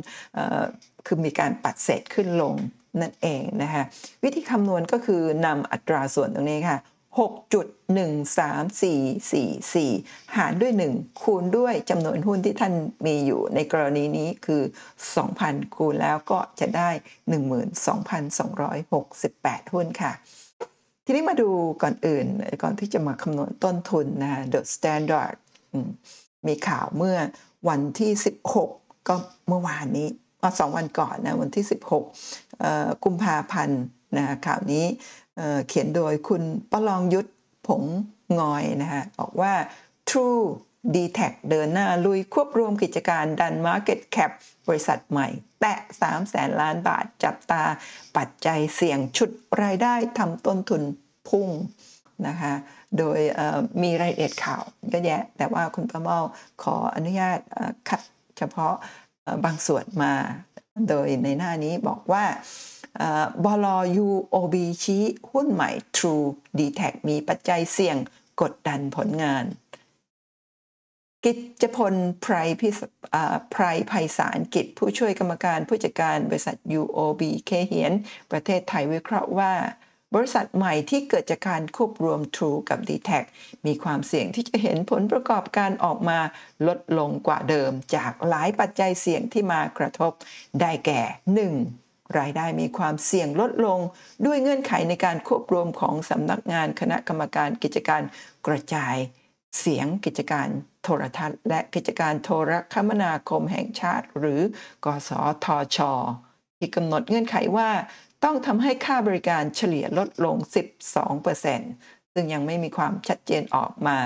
คือมีการปัดเศษขึ้นลงนั่นเองนะคะวิธีคำนวณก็คือนำอัตราส่วนตรงนี้ค่ะ6.13444 หารด้วย 1 คูณด้วยจำนวนหุ้นที่ท่านมีอยู่ในกรณีนี้คือ 2,000 คูณแล้วก็จะได้ 12,268 หุ้นค่ะ ทีนี้มาดูก่อนอื่นก่อนที่จะมาคำนวณต้นทุนนะ The Standard มีข่าวเมื่อวันที่ 16 ก็เมื่อวานนี้มาสองวันก่อนนะวันที่ 16 กุมภาพันธ์นะข่าวนี้เขียนโดยคุณประลองยุทธผงงอยนะคะบอกว่า True d t แทเดินหน้าลุยควบรวมกิจการดัน Market Cap บริษัทใหม่ แตะ 3 แสนล้านบาทจับตาปัจจัยเสี่ยงชุดรายได้ทำต้นทุนพุ่งนะคะ โดยมีรายละเอียดข่าวเยอะแยะ แต่ว่าคุณประเมาขออนุญาตคัดเฉพาะบางส่วนมา โดยในหน้านี้บอกว่าบลยูโอบีชี้หุ้นใหม่ True d t แทมีปัจจัยเสี่ยงกดดันผลงาน กิจพลไพรพิไพรไพศาลกิจผู้ช่วยกรรมการผู้จัดการบริษัท UOB เคเฮียน ประเทศไทยวิเคราะห์ว่า บริษัทใหม่ที่เกิดจากการควบรวม True กับ d t แทมีความเสี่ยงที่จะเห็นผลประกอบการออกมาลดลงกว่าเดิม จากหลายปัจจัยเสี่ยงที่มากระทบ ได้แก่ 1. รายได้มีความเสี่ยงลดลง ด้วยเงื่อนไขในการควบรวมของสำนักงานคณะกรรมการกิจการกระจาย เสียงกิจการโทรทัศน์ และกิจการโทรคมนาคมแห่งชาติ หรือ กสทช ที่กำหนดเงื่อนไขว่า ต้องทำให้ค่าบริการเฉลี่ยลดลง 12%ซึ่งยังไม่มีความชัดเจนออกมา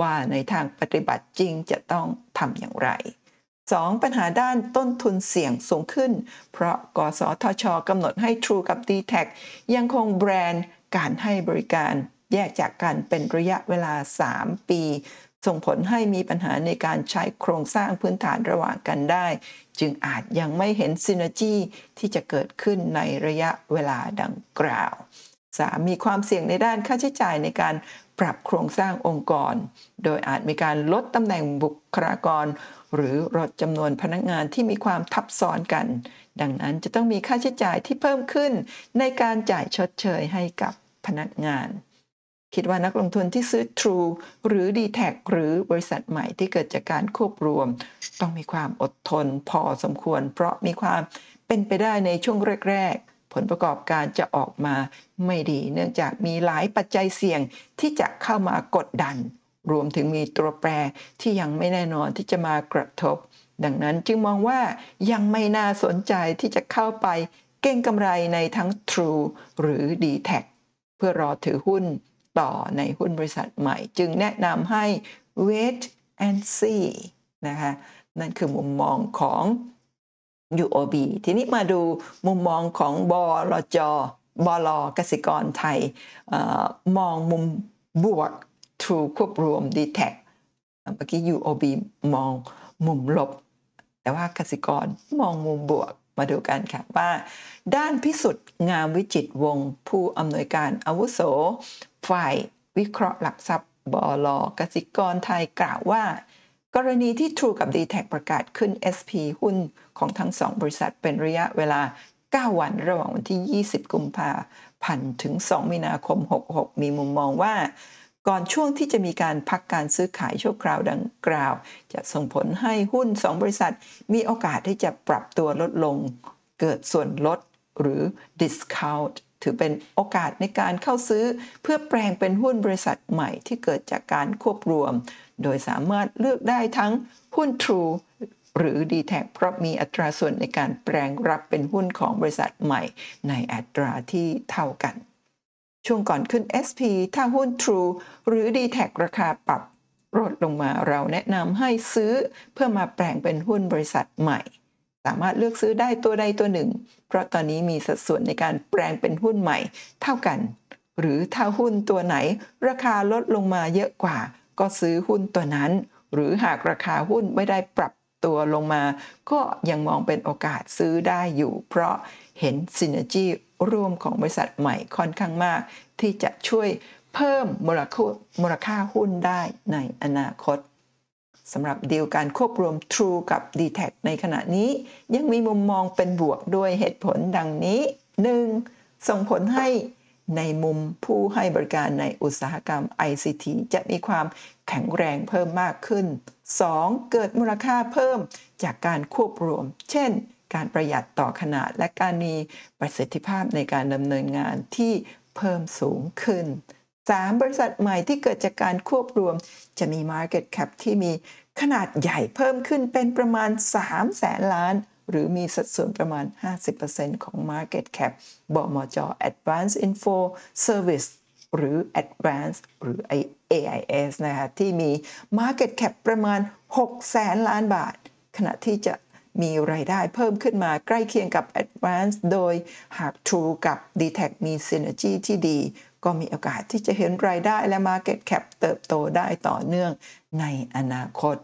ว่าในทางปฏิบัติจริงจะต้องทำอย่างไร 2. ปัญหาด้านต้นทุนเสี่ยงสูงขึ้น เพราะกสทชกำหนดให้ True กับ d t แทยังคงแบรนด์การให้บริการแยกจากกันเป็นระยะเวลา 3 ปี ส่งผลให้มีปัญหาในการใช้โครงสร้างพื้นฐานระหว่างกันได้ จึงอาจยังไม่เห็นซินเนจีที่จะเกิดขึ้นในระยะเวลาดังกล่าว 3. มีความเสี่ยงในด้านค่าใช้จ่ายในการปรับโครงสร้างองค์กร โดยอาจมีการลดตำแหน่งบุคลากร หรือลดจำนวนพนักงานที่มีความทับซ้อนกัน ดังนั้นจะต้องมีค่าใช้จ่ายที่เพิ่มขึ้นในการจ่ายชดเชยให้กับพนักงาน คิดว่านักลงทุนที่ซื้อ True หรือ d t แทหรือบริษัทใหม่ที่เกิดจากการควบรวม ต้องมีความอดทนพอสมควร เพราะมีความเป็นไปได้ในช่วงแรก ๆ ผลประกอบการจะออกมาไม่ดี เนื่องจากมีหลายปัจจัยเสี่ยงที่จะเข้ามากดดัน รวมถึงมีตัวแปรที่ยังไม่แน่นอนที่จะมากระทบ ดังนั้นจึงมองว่ายังไม่น่าสนใจที่จะเข้าไปเก่งกำไรในทั้ง True หรือ d t แทเพื่อรอถือหุ้น ต่อในหุ้นบริษัทใหม่ จึงแนะนำให้ wait and see นะคะนั่นคือมุมมองของ UOB ทีนี้มาดูมุมมองของบลจบลกสิกรไทยอมองมุมบวก True ควบรวม d t แทเมื่อกี้ UOB มองมุมลบ แต่ว่ากสิกรมองมุมบวกมาดูกันค่ะว่า ด้านพิสุทธิ์งามวิจิตวงผู้อำนวยการอาวุโส ฝ่ายวิเคราะห์หลักทรัพย์บลกสิกรไทยกล่าวว่า กรณีที่ True กับ d t แทประกาศขึ้น SP หุ้นของทั้งสองบริษัทเป็นระยะเวลา 9 วันระหว่างวันที่ 20 กุมภาพันธ์ถึง 2 มีนาคม 66 มีมุมมองว่า ก่อนช่วงที่จะมีการพักการซื้อขายชั่วคราวดังกล่าว จะส่งผลให้หุ้น 2 บริษัท มีโอกาสที่จะปรับตัวลดลง เกิดส่วนลดหรือ discount ถือเป็นโอกาสในการเข้าซื้อ เพื่อแปลงเป็นหุ้นบริษัทใหม่ที่เกิดจากการควบรวม โดยสามารถเลือกได้ทั้งหุ้น True หรือ d t แทเพราะมีอัตราส่วนในการแปลงรับเป็นหุ้นของบริษัทใหม่ ในอัตราที่เท่ากัน ช่วงก่อนขึ้น SP ถ้าหุ้น True หรือ d t แทราคาปรับลดลงมาเราแนะนำให้ซื้อเพื่อมาแปลงเป็นหุ้นบริษัทใหม่ามารถเลือกซื้อได้ตัวใดตัวหนึ่ง เพราะตอนนี้มีสัดส่วนในการแปลงเป็นหุ้นใหม่ เท่ากัน หรือถ้าหุ้นตัวไหน ราคาลดลงมาเยอะกว่า ก็ซื้อหุ้นตัวนั้น หรือหากราคาหุ้นไม่ได้ปรับตัวลงมา ก็ยังมองเป็นโอกาสซื้อได้อยู่ เพราะเห็นซินเนจีร่วมของบริษัทใหม่ค่อนข้างมาก ที่จะช่วยเพิ่มมูลค่ามูลค่าหุ้นได้ในอนาคต สำหรับดีลการควบรวม True กับ d t แทในขณะนี้ ยังมีมุมมองเป็นบวกด้วยเหตุผลดังนี้ 1. ส่งผลให้ในมุมผู้ให้บริการในอุตสาหกรรม ICT จะมีความแข็งแรงเพิ่มมากขึ้น 2. เกิดมูลค่าเพิ่มจากการควบรวม เช่น การประหยัดต่อขนาดและการมีประสิทธิภาพในการดำเนินงานที่เพิ่มสูงขึ้น 3. บริษัทใหม่ที่เกิดจากการควบรวม จะมี Market Cap ที่มีขนาดใหญ่เพิ่มขึ้นเป็นประมาณ 3 แสนล้าน หรือมีสัดส่วนประมาณ 50%ของ Market Cap บมจ Advanced Info Service หรือ Advanced หรือ AIS นะคะที่มี Market Cap ประมาณ 6 แสนล้านบาท ขณะที่จะมีรายได้เพิ่มขึ้นมาใกล้เคียงกับ Advanced โดยหาก True กับ d t แทมี Synergy ที่ดีก็มีโอกาสที่จะเห็นรายได้และ Market Cap เติบโตได้ต่อเนื่องในอนาคต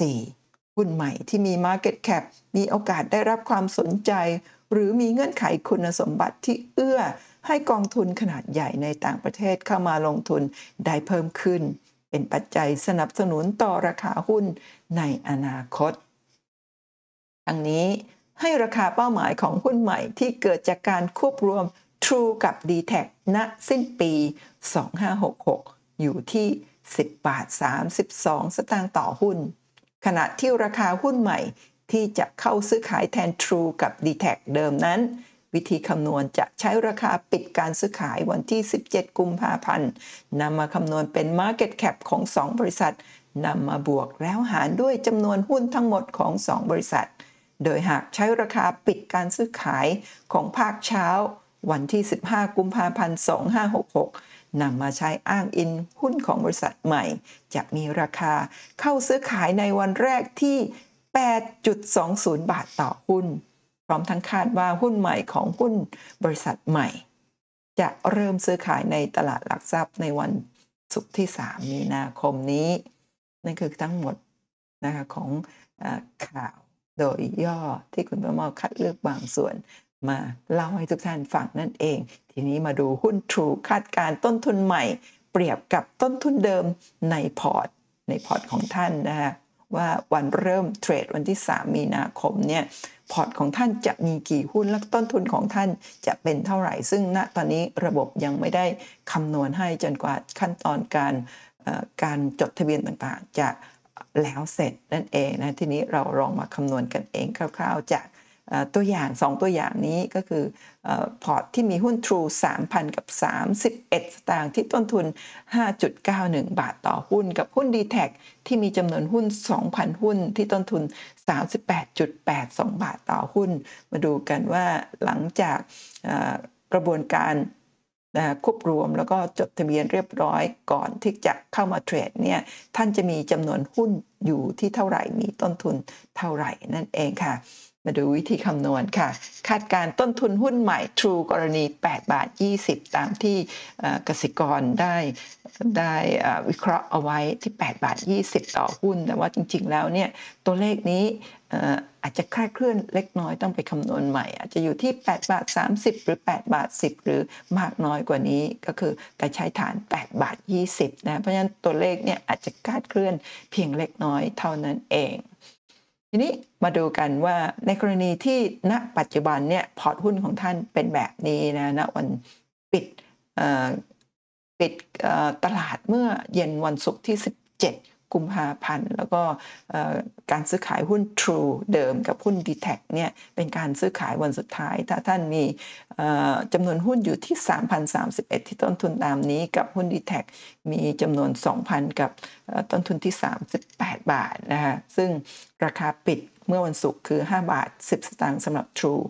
4. หุ้นใหม่ที่มี Market Cap มีโอกาสได้รับความสนใจ หรือมีเงื่อนไขคุณสมบัติที่เอื้อ ให้กองทุนขนาดใหญ่ในต่างประเทศเข้ามาลงทุนได้เพิ่มขึ้น เป็นปัจจัยสนับสนุนต่อราคาหุ้นในอนาคตทั้งนี้ให้ราคาเป้าหมายของหุ้นใหม่ที่เกิดจากการควบรวม True กับ d t แทณสิ้นปี 2566 อยู่ที่ 10 บาท 32 สตางค์ต่อหุ้น ขณะที่ราคาหุ้นใหม่ที่จะเข้าซื้อขายแทน True กับ d t แทเดิมนั้น วิธีคำนวณจะใช้ราคาปิดการซื้อขายวันที่ 17 กุมภาพันธ์นำมาคำนวณเป็น Market Cap ของ 2 บริษัทนำมาบวกแล้วหารด้วยจำนวนหุ้นทั้งหมดของ 2 บริษัท โดยหากใช้ราคาปิดการซื้อขายของภาคเช้า วันที่ 15 กุมภาพันธ์ 2566นำมาใช้อ้างอิงหุ้นของบริษัทใหม่ จะมีราคาเข้าซื้อขายในวันแรกที่ 8.20 บาทต่อหุ้น พร้อมทั้งคาดว่าหุ้นใหม่ของหุ้นบริษัทใหม่ จะเริ่มซื้อขายในตลาดหลักทรัพย์ในวันศุกร์ที่ 3 มีนาคมนี้ นั่นคือทั้งหมดนะคะของอข่าวโดยย่อที่คุณประมอคัดเลือกบางส่วน มาเล่าให้ทุกท่านฟังนั่นเอง ทีนี้มาดูหุ้น True คาดการณ์ต้นทุนใหม่ เปรียบกับต้นทุนเดิมในพอร์ต ในพอร์ตของท่านนะฮะว่าวันเริ่มเทรดวันที่ 3 มีนาคมเนี่ยพอร์ตของท่านจะมีกี่หุ้นและต้นทุนของท่านจะเป็นเท่าไหร่ ซึ่งณตอนนี้ระบบยังไม่ได้คำนวณให้จนกว่าขั้นตอนการการจดทะเบียนต่างๆ จะแล้วเสร็จนั่นเองนะทีนี้เราลองมาคำนวณกันเองคร่าว ๆ จาก ตัวอย่าง 2 ตัวอย่างนี้ก็คืออพอร์ตที่มีหุ้น True 3,000 กับ 31 สตางค์ที่ต้นทุน 5.91 บาทต่อหุ้น กับหุ้น d t แทที่มีจำนวนหุ้น 2,000 หุ้นที่ต้นทุน 38.82 บาทต่อหุ้น มาดูกันว่าหลังจากกระบวนการควบรวมแล้วก็จดทะเบียนเรียบร้อยก่อนที่จะเข้ามาเทรดเนี่ยท่านจะมีจำนวนหุ้นอยู่ที่เท่าไหร่มีต้นทุนเท่าไหร่นั่นเองค่ะ มาดูวิธีคำนวณค่ะ คาดการต้นทุนหุ้นใหม่ True กรณี 8 บาท 20 ตามที่กสิกรได้ได้วิเคราะห์เอาไว้ที่ 8 บาท 20 ต่อหุ้น แต่ว่าจริงๆแล้วเนี่ยตัวเลขนี้อาจจะคลาดเคลื่อนเล็กน้อยต้องไปคำนวณใหม่ อาจจะอยู่ที่ 8 บาท 30 หรือ 8 บาท 10 หรือมากน้อยกว่านี้ก็คือแต่ใช้ฐาน 8 บาท 20นะเพราะฉะนั้นตัวเลขเนี่ยอาจจะคลาดเคลื่อนเพียงเล็กน้อยเท่านั้นเอง ทีนี้มาดูกันว่าในกรณีที่ณปัจจุบันเนี่ยพอร์ตหุ้นของท่านเป็นแบบนี้นะณวันปิดปิดตลาดเมื่อเย็นวันศุกร์ที่ 17 กุมภาพันธ์ แล้วก็การซื้อขายหุ้น True เดิมกับหุ้น d t แทเนี่ยเป็นการซื้อขายวันสุดท้าย ถ้าท่านมีจำนวนหุ้นอยู่ที่ 3,031 ที่ต้นทุนตามนี้กับหุ้น d t แทมีจำนวน 2,000 กับต้นทุนที่ 38 บาทนะคะซึ่งราคาปิดเมื่อวันศุกร์คือ 5 บาท 10 สตางค์สำหรับ True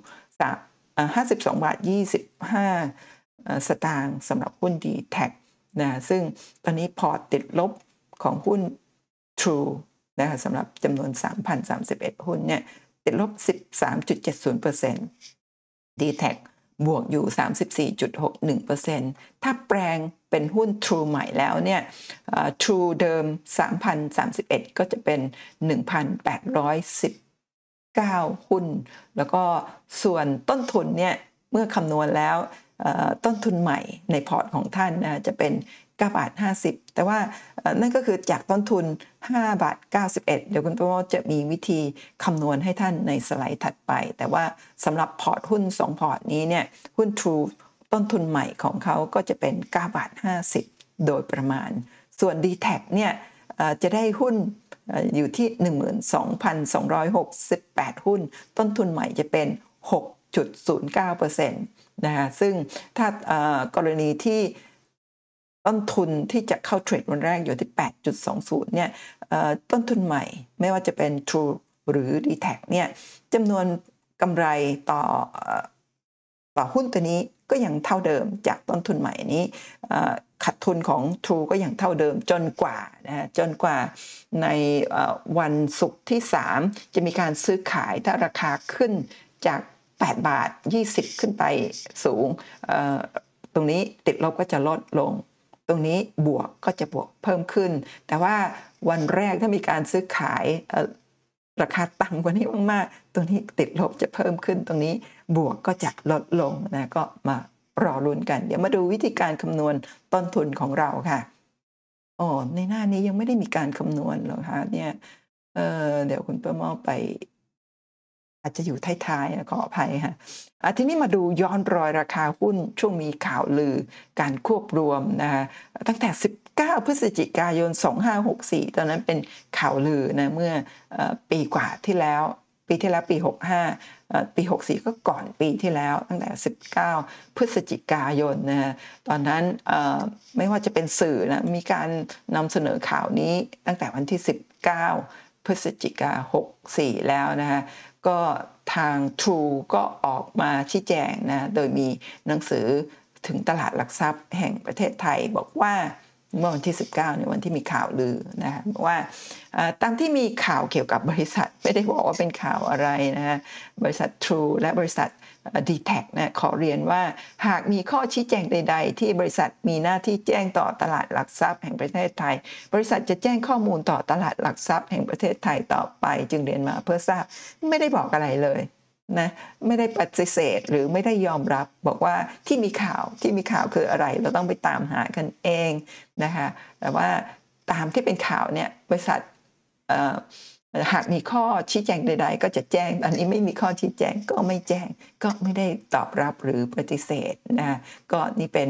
52 บาท 25 สตางค์สำหรับหุ้น d t แทนะซึ่งตอนนี้พอร์ตติดลบของหุ้น True นะคะสำหรับจำนวน 3,031 หุ้นเนี่ยติดลบ 13.70% d t แทบวกอยู่ 34.61%ถ้าแปลงเป็นหุ้น True ใหม่แล้วเนี่ย True เดิม 3,031 ก็จะเป็น 1,819 หุ้น แล้วก็ส่วนต้นทุนเนี่ยเมื่อคำนวณแล้วต้นทุนใหม่ในพอร์ตของท่านนะจะเป็น 9บาท50 แต่ว่านั่นก็คือจากต้นทุน 5 บาท 91 เดี๋ยวคุณประโมจะมีวิธีคำนวณให้ท่านในสไลด์ถัดไป แต่ว่าสำหรับพอร์ตหุ้น 2 พอร์ตนี้เนี่ยหุ้น True ต้นทุนใหม่ของเขาก็จะเป็น 9 บาท 50 โดยประมาณ ส่วน d t แทเนี่ยจะได้หุ้นอยู่ที่ 12,268 หุ้น ต้นทุนใหม่จะเป็น 6.09%นะคะซึ่งถ้ากรณีที่ ต้นทุนที่จะเข้าเทรดวันแรกอยู่ที่ 8.20 เนี่ยต้นทุนใหม่ไม่ว่าจะเป็น True หรือ d t แทเนี่ยจำนวนกำไรต่อต่อหุ้นตัวนี้ก็ยังเท่าเดิมจากต้นทุนใหม่นี้ขัดทุนของ True ก็ยังเท่าเดิมจนกว่านะจนกว่าในวันศุกร์ที่ 3 จะมีการซื้อขายถ้าราคาขึ้นจาก 8 บาท 20 ขึ้นไปสูง ตรงนี้ติดลบก็จะลดลง ตรงนี้บวกก็จะบวกเพิ่มขึ้น แต่ว่าวันแรกถ้ามีการซื้อขายราคาต่ำกว่านี้มากๆ ตรงนี้ติดลบจะเพิ่มขึ้นตรงนี้บวกก็จะลดลงนะก็มารอลุ้นกัน เดี๋ยวมาดูวิธีการคำนวณต้นทุนของเราค่ะอ๋อในหน้านี้ยังไม่ได้มีการคำนวณหรอกคะเนี่ยเออเดี๋ยวคุณประมอไป อาจจะอยู่ท้ายๆขออภัยค่ะทีนี้มาดูย้อนรอยราคาหุ้นช่วงมีข่าวลือการควบรวมนะคะตั้งแต่ 19 พฤศจิกายน 2564 ตอนนั้นเป็นข่าวลือนะเมื่อปีกว่าที่แล้วปีที่แล้วปี 65 ปี 64 ก็ก่อนปีที่แล้วตั้งแต่ 19 พฤศจิกายนนะตอนนั้นไม่ว่าจะเป็นสื่อนะมีการนำเสนอข่าวนี้ตั้งแต่วันที่ 19 พฤศจิกา 64 แล้วนะคะ ก็ทาง True ก็ออกมาชี้แจงนะโดยมีหนังสือถึงตลาดหลักทรัพย์แห่งประเทศไทยบอกว่า เมื่อวันที่ 19ในวันที่มีข่าวลือนะคะว่าตามที่มีข่าวเกี่ยวกับบริษัท ไม่ได้บอกว่าเป็นข่าวอะไรนะฮะบริษัท True และบริษัท d t แทนะขอเรียนว่าหากมีข้อชี้แจงใด ๆ ที่บริษัทมีหน้าที่แจ้งต่อตลาดหลักทรัพย์แห่งประเทศไทย บริษัทจะแจ้งข้อมูลต่อตลาดหลักทรัพย์แห่งประเทศไทยต่อไป จึงเรียนมาเพื่อทราบไม่ได้บอกอะไรเลย นะไม่ได้ปฏิเสธหรือไม่ได้ยอมรับบอกว่าที่มีข่าวที่มีข่าวคืออะไร เราต้องไปตามหากันเองนะคะแต่ว่าตามที่เป็นข่าวเนี่ยบริษัทหากมีข้อชี้แจงใด ๆ ก็จะแจ้ง อันนี้ไม่มีข้อชี้แจงก็ไม่แจ้ง ก็ไม่ได้ตอบรับหรือปฏิเสธนะก็นี่เป็น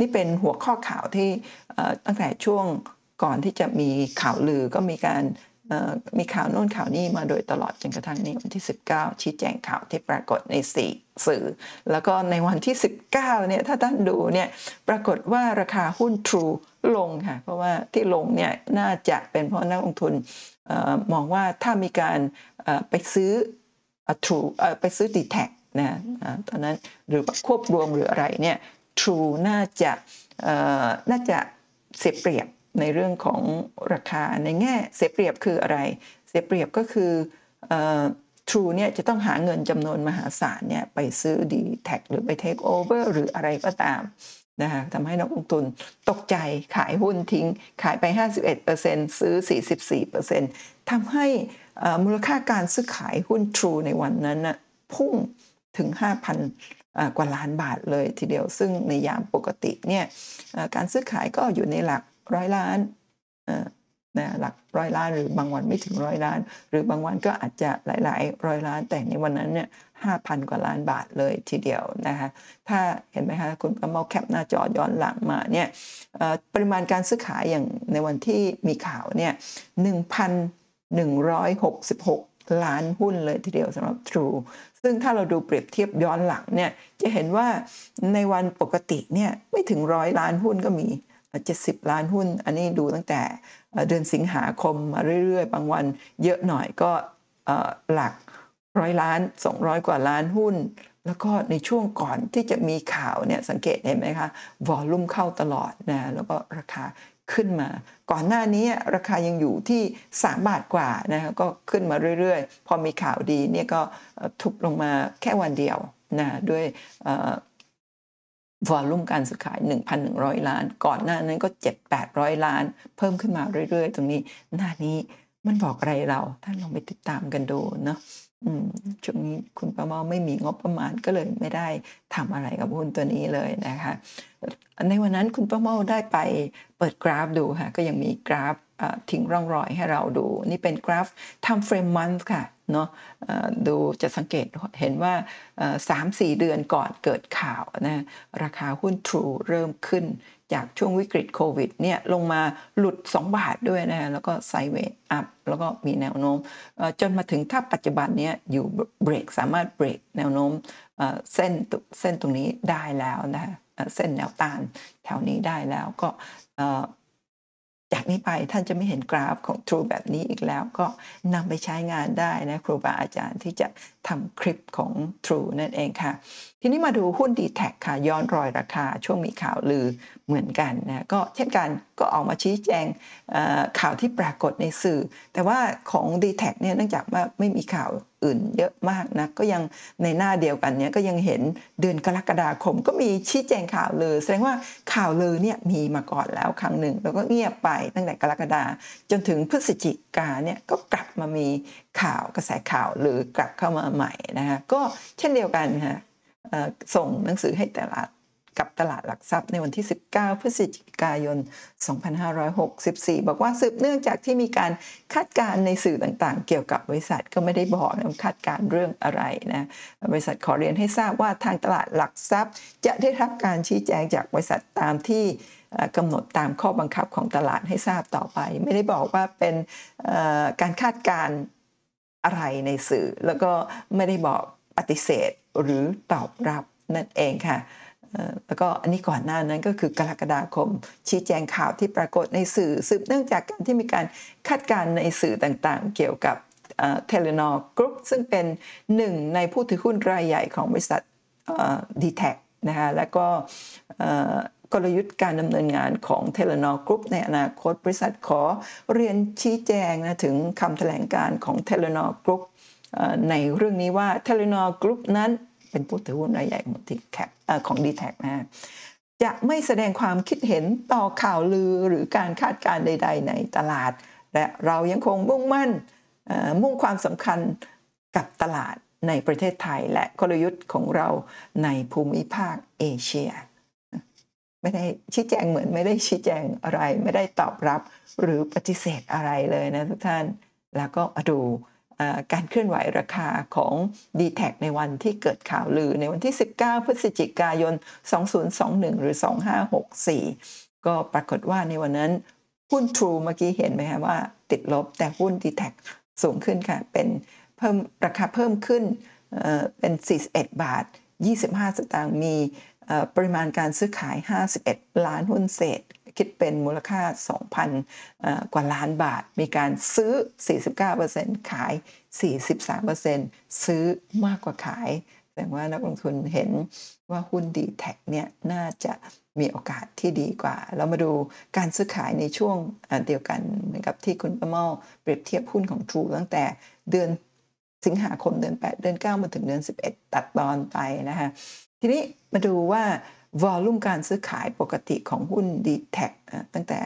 นี่เป็นหัวข้อข่าวที่ตั้งแต่ช่วงก่อนที่จะมีข่าวลือก็มีการ มีข่าวโน่นข่าวนี้มาโดยตลอดจนกระทั่งนี้วันที่ 19 ชี้แจงข่าวที่ปรากฏในสี่สื่อ แล้วก็ในวันที่ 19เนี่ยถ้าท่านดูเนี่ยปรากฏว่าราคาหุ้น True ลงค่ะเพราะว่าที่ลงเนี่ยน่าจะเป็นเพราะนักลงทุนมองว่าถ้ามีการไปซื้อ True ไปซื้อ d t แทนะตอนนั้นหรือควบรวมหรืออะไรเนี่ย True น่าจะน่าจะเสียเปรียบ ในเรื่องของราคาในแง่เสียเปรียบคืออะไร เสียเปรียบก็คือ True เนี่ยจะต้องหาเงินจำนวนมหาศาลเนี่ยไปซื้อ d t แท็หรือไป Take Over หรืออะไรก็ตามนะคะทำให้นักลงทุนตกใจขายหุ้นทิ้ง ขายไป 51%ซื้อ 44%ทำให้มูลค่าการซื้อขายหุ้น True ในวันนั้นนะพุ่งถึง 5,000 กว่าล้านบาทเลยทีเดียว ซึ่งในยามปกติเนี่ยการซื้อขายก็อยู่ในหลัก ร้อยล้านนะหลักร้อยล้านหรือบางวันไม่ถึงร้อยล้าน หรือบางวันก็อาจจะหลาย ๆ ร้อยล้าน แต่ในวันนั้นเนี่ยห้าพันกว่าล้านบาทเลยทีเดียวนะคะถ้าเห็นไหมคะคุณประมาแคปหน้าจอย้อนหลังมาเนี่ยปริมาณการซื้อขายอย่างในวันที่มีข่าวเนี่ยหนึ่งพันหนึ่งร้อยหกสิบหกล้านหุ้นเลยทีเดียวสำหรับ True ซึ่งถ้าเราดูเปรียบเทียบย้อนหลังเนี่ยจะเห็นว่าในวันปกติเนี่ยไม่ถึงร้อยล้านหุ้นก็มี 70 ล้านหุ้น อันนี้ดูตั้งแต่เดือนสิงหาคมมาเรื่อยๆ บางวันเยอะหน่อยก็หลักร้อยล้าน 200 กว่าล้านหุ้น แล้วก็ในช่วงก่อนที่จะมีข่าวเนี่ยสังเกตเห็นไหมคะวอลลุ่มเข้าตลอดนะแล้วก็ราคาขึ้นมา ก่อนหน้านี้ราคายังอยู่ที่ 3 บาทกว่านะก็ขึ้นมาเรื่อยๆ พอมีข่าวดีเนี่ยก็ทุบลงมาแค่วันเดียวนะด้วย วอลลุ่มการซื้อขาย 1,100 ล้าน ก่อนหน้านั้นก็ 7-800 ล้าน เพิ่มขึ้นมาเรื่อย ๆ ตรงนี้หน้านี้มันบอกอะไรเราท่านลองไปติดตามกันดูเนาะช่วงนี้คุณประมาไม่มีงบประมาณก็เลยไม่ได้ทำอะไรกับหุ้นตัวนี้เลยนะคะ ในวันนั้นคุณประมาได้ไปเปิดกราฟดูค่ะก็ยังมีกราฟ ทิ้งร่องรอยให้เราดู นี่เป็นกราฟ time frame month ค่ะเนาะดูจะสังเกตเห็นว่า 3-4 เดือนก่อนเกิดข่าวนะราคาหุ้น True เริ่มขึ้นจากช่วงวิกฤตโควิดเนี่ยลงมาหลุด 2 บาทด้วยนะแล้วก็ไซเวย์อัพแล้วก็มีแนวโน้ม จนมาถึงถ้าปัจจุบันนี้อยู่เบรกสามารถเบรกแนวโน้มเส้นเส้นตรงนี้ได้แล้วนะเส้นแนวต้านแถวนี้ได้แล้วก็ จากนี้ไปท่านจะไม่เห็นกราฟของ True แบบนี้อีกแล้วก็นำไปใช้งานได้นะครูบาอาจารย์ที่จะทำคลิปของ True นั่นเองค่ะ ทีนี้มาดูหุ้น d t แทค่ะย้อนรอยราคาช่วงมีข่าวลือเหมือนกันนะก็เช่นกันก็ออกมาชี้แจงข่าวที่ปรากฏในสื่อ แต่ว่าของ d t แทเนี่ยเนื่องจากว่าไม่มีข่าวอื่นเยอะมากนะก็ยังในหน้าเดียวกันเนี้ยก็ยังเห็นเดือนกรกฎาคม ก็มีชี้แจงข่าวเลยแสดงว่าข่าวลือเนี่ยมีมาก่อนแล้วครั้งหนึ่ง แล้วก็เงียบไปตั้งแต่กรกฎาจนถึงพฤศจิกาเนี่ยก็กลับมามีข่าวกระแสข่าวหรือกลับเข้ามาใหม่นะคะก็เช่นเดียวกันค่ะ ส่งหนังสือให้ตลาดกับตลาดหลักทรัพย์ในวันที่ 19 พฤศจิกายน 2564 บอกว่าสืบเนื่องจากที่มีการคาดการณ์ในสื่อต่างๆ เกี่ยวกับบริษัทก็ไม่ได้บอกนะคาดการณ์เรื่องอะไรนะบริษัทขอเรียนให้ทราบว่าทางตลาดหลักทรัพย์ จะได้รับการชี้แจงจากบริษัทตามที่กำหนดตามข้อบังคับของตลาดให้ทราบต่อไป ไม่ได้บอกว่าเป็นการคาดการณ์อะไรในสื่อ แล้วก็ไม่ได้บอกปฏิเสธ หรือตอบรับนั่นเองค่ะแล้วก็อันนี้ก่อนหน้านั้นก็คือกรกฎาคม ชี้แจงข่าวที่ปรากฏในสื่อสืบเนื่องจากการที่มีการคาดการณ์ในสื่อต่างๆ เกี่ยวกับเทเลนอกรุ๊ปซึ่งเป็นหนึ่งในผู้ถือหุ้นรายใหญ่ของบริษัทdtac นะคะแล้วก็กลยุทธ์การดำเนินงานของ Telenor Group ในอนาคต บริษัทขอเรียนชี้แจงนะถึงคำแถลงการของ Telenor Group ในเรื่องนี้ว่า Telenor Group นั้นเป็นผู้ถือหุ้นรายใหญ่ของ dtac ของ dtac นะจะไม่แสดงความคิดเห็นต่อข่าวลือหรือการคาดการณ์ใด ๆ ในตลาด และเรายังคงมุ่งมั่นมุ่งความสำคัญกับตลาดในประเทศไทยและกลยุทธ์ของเราในภูมิภาคเอเชีย ไม่ได้ชี้แจงเหมือนไม่ได้ชี้แจงอะไร ไม่ได้ตอบรับหรือปฏิเสธอะไรเลยนะทุกท่าน แล้วก็มาดู การเคลื่อนไหวราคาของ d t แทในวันที่เกิดข่าวลือในวันที่ 19 พฤศจิกายน 2021 หรือ 2564 ก็ปรากฏว่าในวันนั้นหุ้น True เมื่อกี้เห็นไหมคะว่าติดลบแต่หุ้น d t แทสูงขึ้นค่ะ เป็นเพิ่มราคาเพิ่มขึ้นเป็น 41 บาท 25 สตางค์มีปริมาณการซื้อขาย 51 ล้านหุ้นเศษ คิดเป็นมูลค่า 2,000 กว่าล้านบาท มีการซื้อ 49%ขาย 43%ซื้อมากกว่าขาย แสดงว่านักลงทุนเห็นว่าหุ้นดีแท็เนี่ยน่าจะมีโอกาสที่ดีกว่า เรามาดูการซื้อขายในช่วงเดียวกันเหมือนกับที่คุณประเมาเปรียบเทียบหุ้นของ True ตั้งแต่เดือนสิงหาคมเดือน 8 เดือน 9 มาถึงเดือน 11 ตัดตอนไปนะคะทีนี้มาดูว่า วอลลุ่มการซื้อขายปกติของหุ้น d t แทตั้งแต่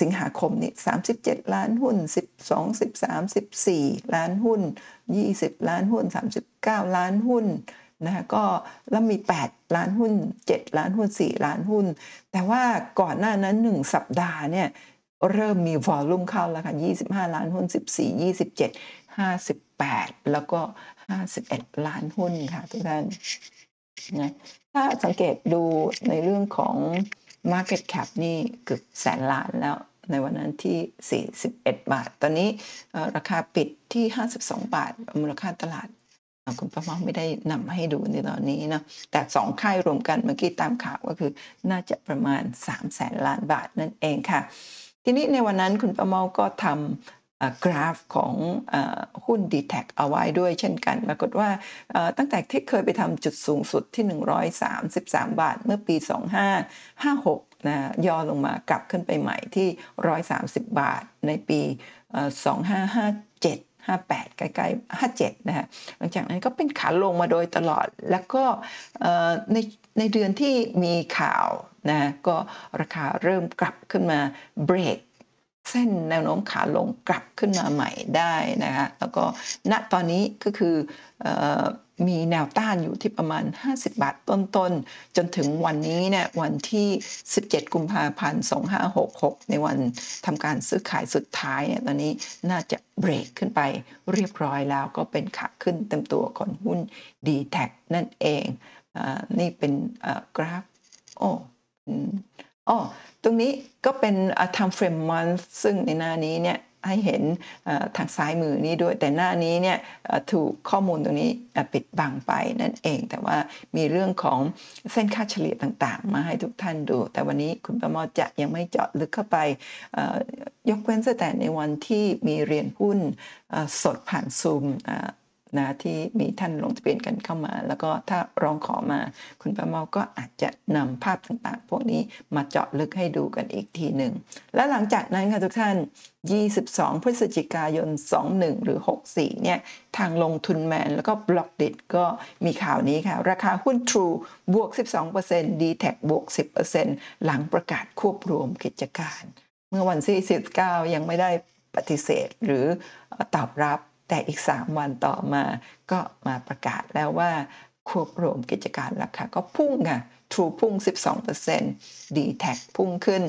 สิงหาคมนี่37 ล้านหุ้น 12 13 14 ล้านหุ้น 20 ล้านหุ้น 39 ล้านหุ้นนะก็แล้วมี 8 ล้านหุ้น 7 ล้านหุ้น 4 ล้านหุ้น แต่ว่าก่อนหน้านั้น 1 สัปดาห์เนี่ยเริ่มมีวอลลุ่มเข้าแล้วค่ะ 25 ล้านหุ้น 14 27 58 แล้วก็ 51 ล้านหุ้นค่ะทุกท่าน นะถ้าสังเกตดูในเรื่องของ Market Cap นี่เกือบแสนล้านแล้วในวันนั้นที่ 41 บาท ตอนนี้ราคาปิดที่ 52 บาท มูลค่าตลาดคุณประมาไม่ได้นำมาให้ดูในตอนนี้นะแต่สองค่ายรวมกันเมื่อกี้ตามข่าวก็คือน่าจะประมาณ3แสนล้านบาทนั่นเองค่ะ ทีนี้ในวันนั้นคุณประมาก็ทำ กราฟของหุ้น d t แทเอาไว้ด้วยเช่นกันปรากฏว่าตั้งแต่ที่เคยไปทำจุดสูงสุดที่ 133 บาทเมื่อปี 2556นะย่อลงมากลับขึ้นไปใหม่ที่ 130 บาทในปี 2557 58 ใกล้ๆ 57 นะฮะหลังจากนั้นก็เป็นขาลงมาโดยตลอด แล้วก็ในในเดือนที่มีข่าวนะก็ราคาเริ่มกลับขึ้นมาเบรก เส้นแนวโน้มขาลงกลับขึ้นมาใหม่ได้นะคะแล้วก็ณตอนนี้ก็คือมีแนวต้านอยู่ที่ประมาณ 50 บาทต้นๆ จนถึงวันนี้เนี่ยวันที่ 17 กุมภาพันธ์ 2566 ในวันทำการซื้อขายสุดท้ายเนี่ยตอนนี้น่าจะเบรกขึ้นไปเรียบร้อยแล้วก็เป็นขาขึ้นเต็มตัวของหุ้น d t แทนั่นเองอนี่เป็นกราฟ โอ้ อ๋อตรงนี้ก็เป็น time frame month ซึ่งในหน้านี้เนี่ยให้เห็นทางซ้ายมือนี้ด้วย แต่หน้านี้เนี่ยถูกข้อมูลตรงนี้ปิดบังไปนั่นเอง แต่ว่ามีเรื่องของเส้นค่าเฉลี่ยต่างๆ มาให้ทุกท่านดู แต่วันนี้คุณประมอจะยังไม่เจาะลึกเข้าไป ยกเว้นแต่ในวันที่มีเรียนหุ้นสดผ่านซูม นะที่มีท่านลงทะเบียนกันเข้ามา แล้วก็ถ้าร้องขอมาคุณป้าเมาก็อาจจะนำภาพต่างๆ พวกนี้มาเจาะลึกให้ดูกันอีกทีหนึ่งและหลังจากนั้นค่ะทุกท่าน 22 พฤศจิกายน 21 หรือ 64 เนี่ยทางลงทุนแมนแล้วก็บล็อกดิก็มีข่าวนี้ค่ะ ราคาหุ้น True บวก 12% d t แทบวก 10%หลังประกาศควบรวมกิจการ เมื่อวันที่ 19 ยังไม่ได้ปฏิเสธหรือตอบรับ แต่อีก 3 วันต่อมาก็มาประกาศแล้วว่าควบรวมกิจการราคาก็พุ่งค่ะ True พุ่ง 12% d t แทพุ่งขึ้น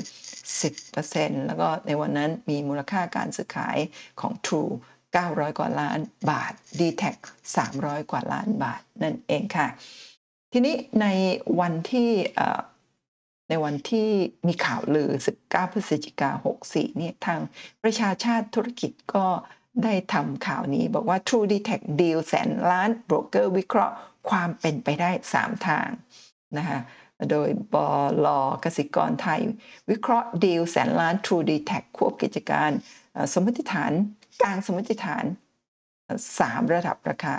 10%แล้วก็ในวันนั้นมีมูลค่าการซื้อขายของ True 900 กว่าล้านบาท d t แท300 กว่าล้านบาทนั่นเองค่ะ ทีนี้ในวันที่ในวันที่มีข่าวลือ 19 พฤศจิกา 64นี่ยทางประชาชาติธุรกิจก็ ได้ทำข่าวนี้บอกว่า True d e t e c t Deal แสนล้านโบรกเกอร์วิเคราะห์ความเป็นไปได้ 3 ทางนะคะโดยบลกสิกรไทย วิเคราะห์ดีลแสนล้าน True d e t e c t ควบกิจการ สมมติฐานกลางสมมติฐาน 3 ระดับราคา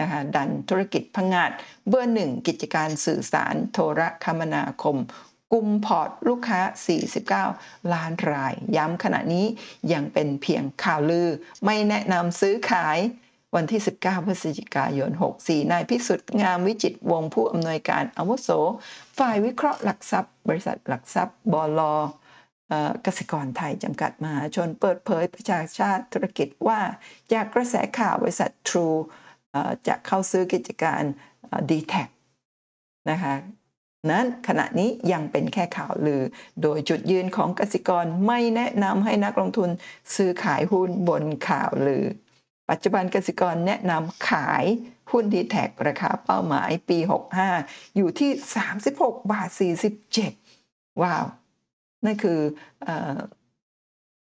นะคะดันธุรกิจพังงาดเบอร์หนึ่งกิจการสื่อสารโทรคมนาคม กลุ่มพอร์ตลูกค้า 49 ล้านราย ย้ำขณะนี้ยังเป็นเพียงข่าวลือ ไม่แนะนำซื้อขายวันที่ 19 พฤศจิกายน 64 นายพิสุทธิ์งามวิจิตวงผู้อำนวยการอาวุโส ฝ่ายวิเคราะห์หลักทรัพย์ บริษัทหลักทรัพย์บลกสิกรไทยจำกัดมหาชนเปิดเผยประชาชาติธุรกิจว่า จากกระแสข่าวบริษัท True จะเข้าซื้อกิจการ d t แทนะคะ นั้นขณะนี้ยังเป็นแค่ข่าวลือ โดยจุดยืนของกสิกรไม่แนะนำให้นักลงทุนซื้อขายหุ้นบนข่าวลือ ปัจจุบันกสิกรแนะนำขายหุ้นดีแท็กราคาเป้าหมายปี 65 อยู่ที่ 36 บาท 47 ว้าว นั่นคือเออ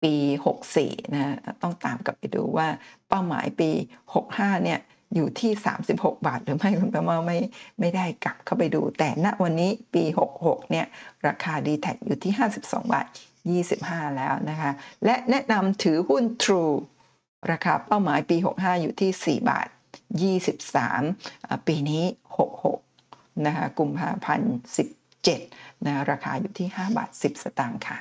ปี 64 นะ ต้องตามกลับไปดูว่าเป้าหมายปี 65 เนี่ย อยู่ที่ 36 บาท หรือไม่คุณปลว่าไม่ไม่ได้กลับเข้าไปดู แต่ณวันนี้ปี 66 เนี่ย ราคา d t แทอยู่ที่ 52 บาท 25 แล้วนะคะ และแนะนำถือหุ้น True ราคาเป้าหมายปี 65 อยู่ที่ 4 บาท 23 ปีนี้ 66 นะคะกุมภาพันธ์ 17 นะราคาอยู่ที่ 5 บาท 10 สตางค์ค่ะ